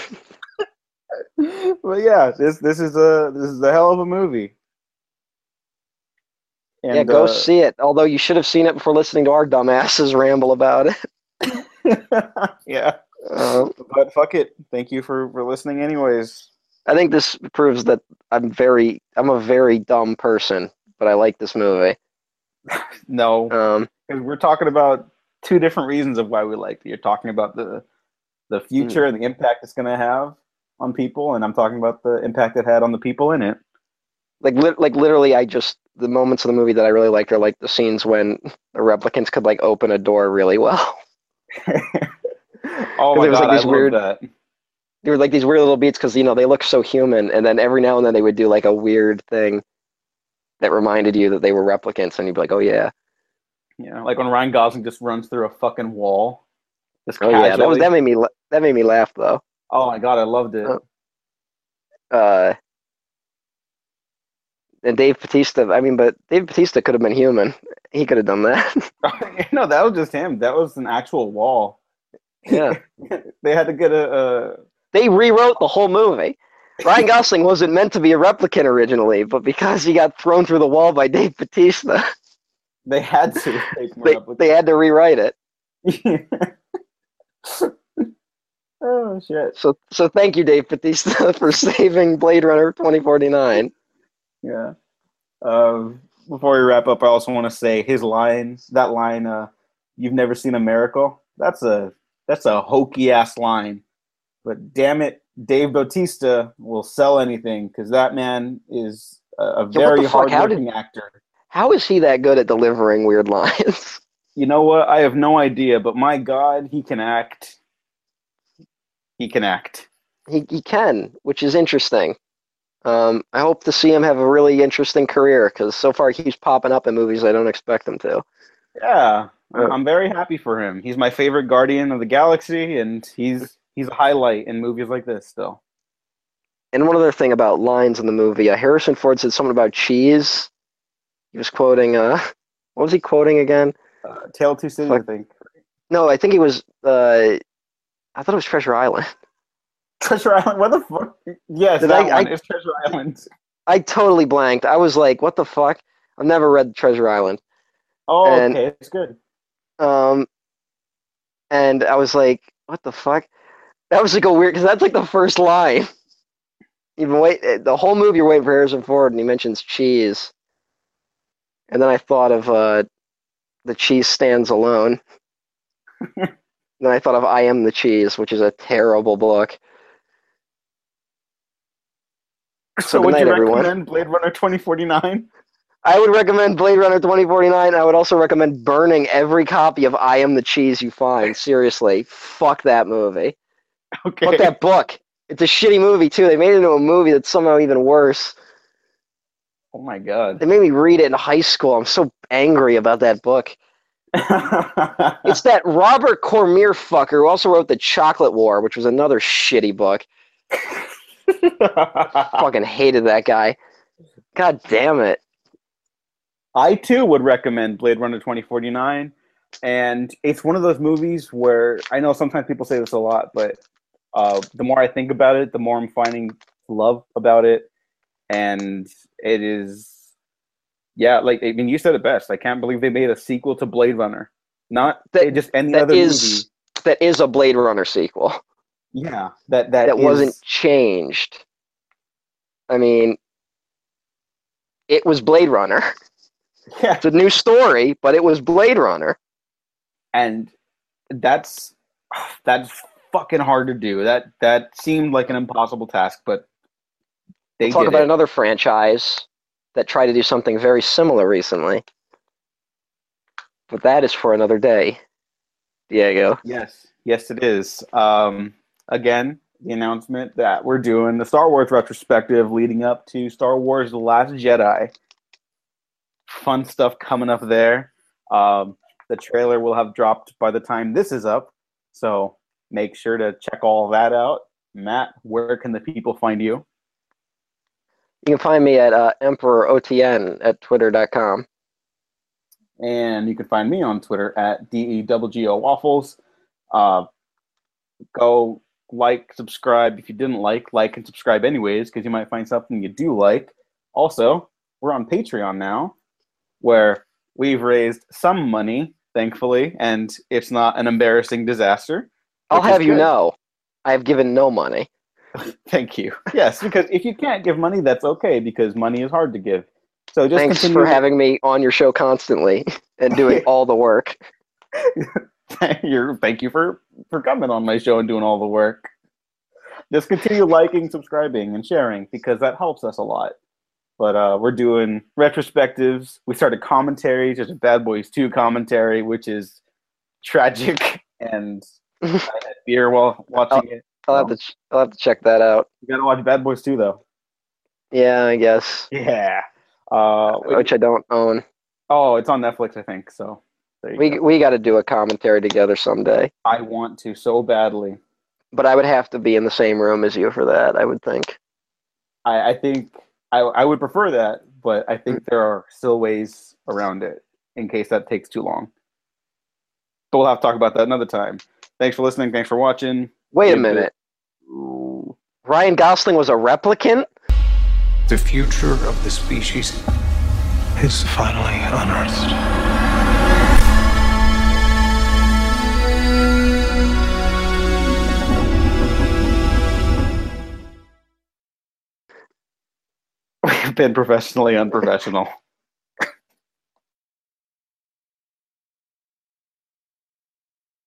but yeah, this this is a this is a hell of a movie. And, yeah, go uh, see it. Although you should have seen it before listening to our dumbasses ramble about it. yeah, Uh, but fuck it. Thank you for for listening, anyways. I think this proves that I'm very, I'm a very dumb person, but I like this movie. No, Um, because we're talking about two different reasons of why we like it. You're talking about the the future and the impact it's going to have on people, and I'm talking about the impact it had on the people in it. like, lit like literally, I just the moments of the movie that I really liked are like the scenes when the replicants could like open a door really well. oh my There was, god, like, I love weird- that. There were like these weird little beats because you know they look so human, and then every now and then they would do like a weird thing that reminded you that they were replicants, and you'd be like, oh yeah, Yeah, like when Ryan Gosling just runs through a fucking wall. Just oh yeah. That was that made me that made me laugh though. Oh my god, I loved it. Oh. Uh, and Dave Bautista. I mean, but Dave Bautista could have been human. He could have done that. no, that was just him. That was an actual wall. yeah. they had to get a. They rewrote the whole movie. Ryan Gosling wasn't meant to be a replicant originally, but because he got thrown through the wall by Dave Bautista, they had to take they, they had to rewrite it. oh shit! So, so thank you, Dave Bautista, for saving Blade Runner 2049. Yeah. Um, before we wrap up, I also want to say his lines. That line, uh, "You've never seen a miracle." That's a that's a hokey ass line. But damn it, Dave Bautista will sell anything because that man is a, a what very the fuck? How hardworking actor. How is he that good at delivering weird lines? You know what? I have no idea, but my God, he can act. He can act. he, he can, which is interesting. Um, I hope to see him have a really interesting career because so far he's popping up in movies I don't expect him to. Yeah, I'm, I'm very happy for him. He's my favorite Guardian of the Galaxy, and he's he's a highlight in movies like this. Still, And one other thing about lines in the movie, uh, Harrison Ford said something about cheese. He was quoting, uh, what was he quoting again? uh, Tale of Two Cities, I think. No, I think he was, uh, I thought it was Treasure Island. Treasure Island. What the fuck? Yes, Did that I- one. I- It's Treasure Island. I totally blanked. I was like, what the fuck? I've never read Treasure Island. Oh, And- okay, it's good. Um, and I was like, what the fuck? That was like a weird, because that's like the first line. You've been wait the whole movie. You're waiting for Harrison Ford, and he mentions cheese. And then I thought of uh, the cheese stands alone. then I thought of I Am the Cheese, which is a terrible book. So, good would night, you everyone. recommend Blade Runner 2049? I would recommend Blade Runner 2049. I would also recommend burning every copy of I Am the Cheese you find. Seriously, fuck that movie. Okay. Fuck that book. It's a shitty movie too. They made it into a movie that's somehow even worse. Oh my god. They made me read it in high school. I'm so angry about that book. It's that Robert Cormier fucker who also wrote The Chocolate War, which was another shitty book. Fucking hated that guy. God damn it. I too would recommend Blade Runner 2049. And it's one of those movies where I know sometimes people say this a lot, but uh, the more I think about it, the more I'm finding love about it. And it is, yeah, like, I mean, you said it best. I can't believe they made a sequel to Blade Runner. Not That- just any that other is- movie. That is a Blade Runner sequel. Yeah, that, that, that wasn't changed. I mean, it was Blade Runner. Yeah. It's a new story, but it was Blade Runner. and that's that's fucking hard to do. That that seemed like an impossible task, but they Talk did about it. another franchise that tried to do something very similar recently. But that is for another day, Diego. Yes, yes, it is. Um, again, the announcement that we're doing the Star Wars retrospective leading up to Star Wars: The Last Jedi. Fun stuff coming up there. Um, the trailer will have dropped by the time this is up, so make sure to check all that out. Matt, where can the people find you? You can find me at uh, EmperorOTN at twitter.com. and you can find me on Twitter at Deggo Waffles. Uh, go like, subscribe. If you didn't like, like and subscribe anyways, because you might find something you do like. Also, we're on Patreon now, where we've raised some money, thankfully, and it's not an embarrassing disaster. I'll have you good. know, I have given no money. Thank you. Yes, because if you can't give money, that's okay, because money is hard to give. So just Thanks continue for having me on your show constantly and doing all the work. You're, thank you for for coming on my show and doing all the work. Just continue liking, subscribing, and sharing because that helps us a lot. But uh, we're doing retrospectives. We started commentaries. There's a Bad Boys 2 commentary, which is tragic, and I had beer while watching it. I'll have to ch- I'll have to check that out. You gotta watch Bad Boys too, though. Yeah, I guess. Yeah. Uh, Which I don't own. oh, it's on Netflix, I think. So We go. we got to do a commentary together someday. I want to so badly. But I would have to be in the same room as you for that. I would think. I, I think I, I would prefer that, but I think there are still ways around it in case that takes too long. But we'll have to talk about that another time. Thanks for listening. Thanks for watching. Wait a minute. Ooh. Ryan Gosling was a replicant. The future of the species is finally unearthed. We've been professionally unprofessional.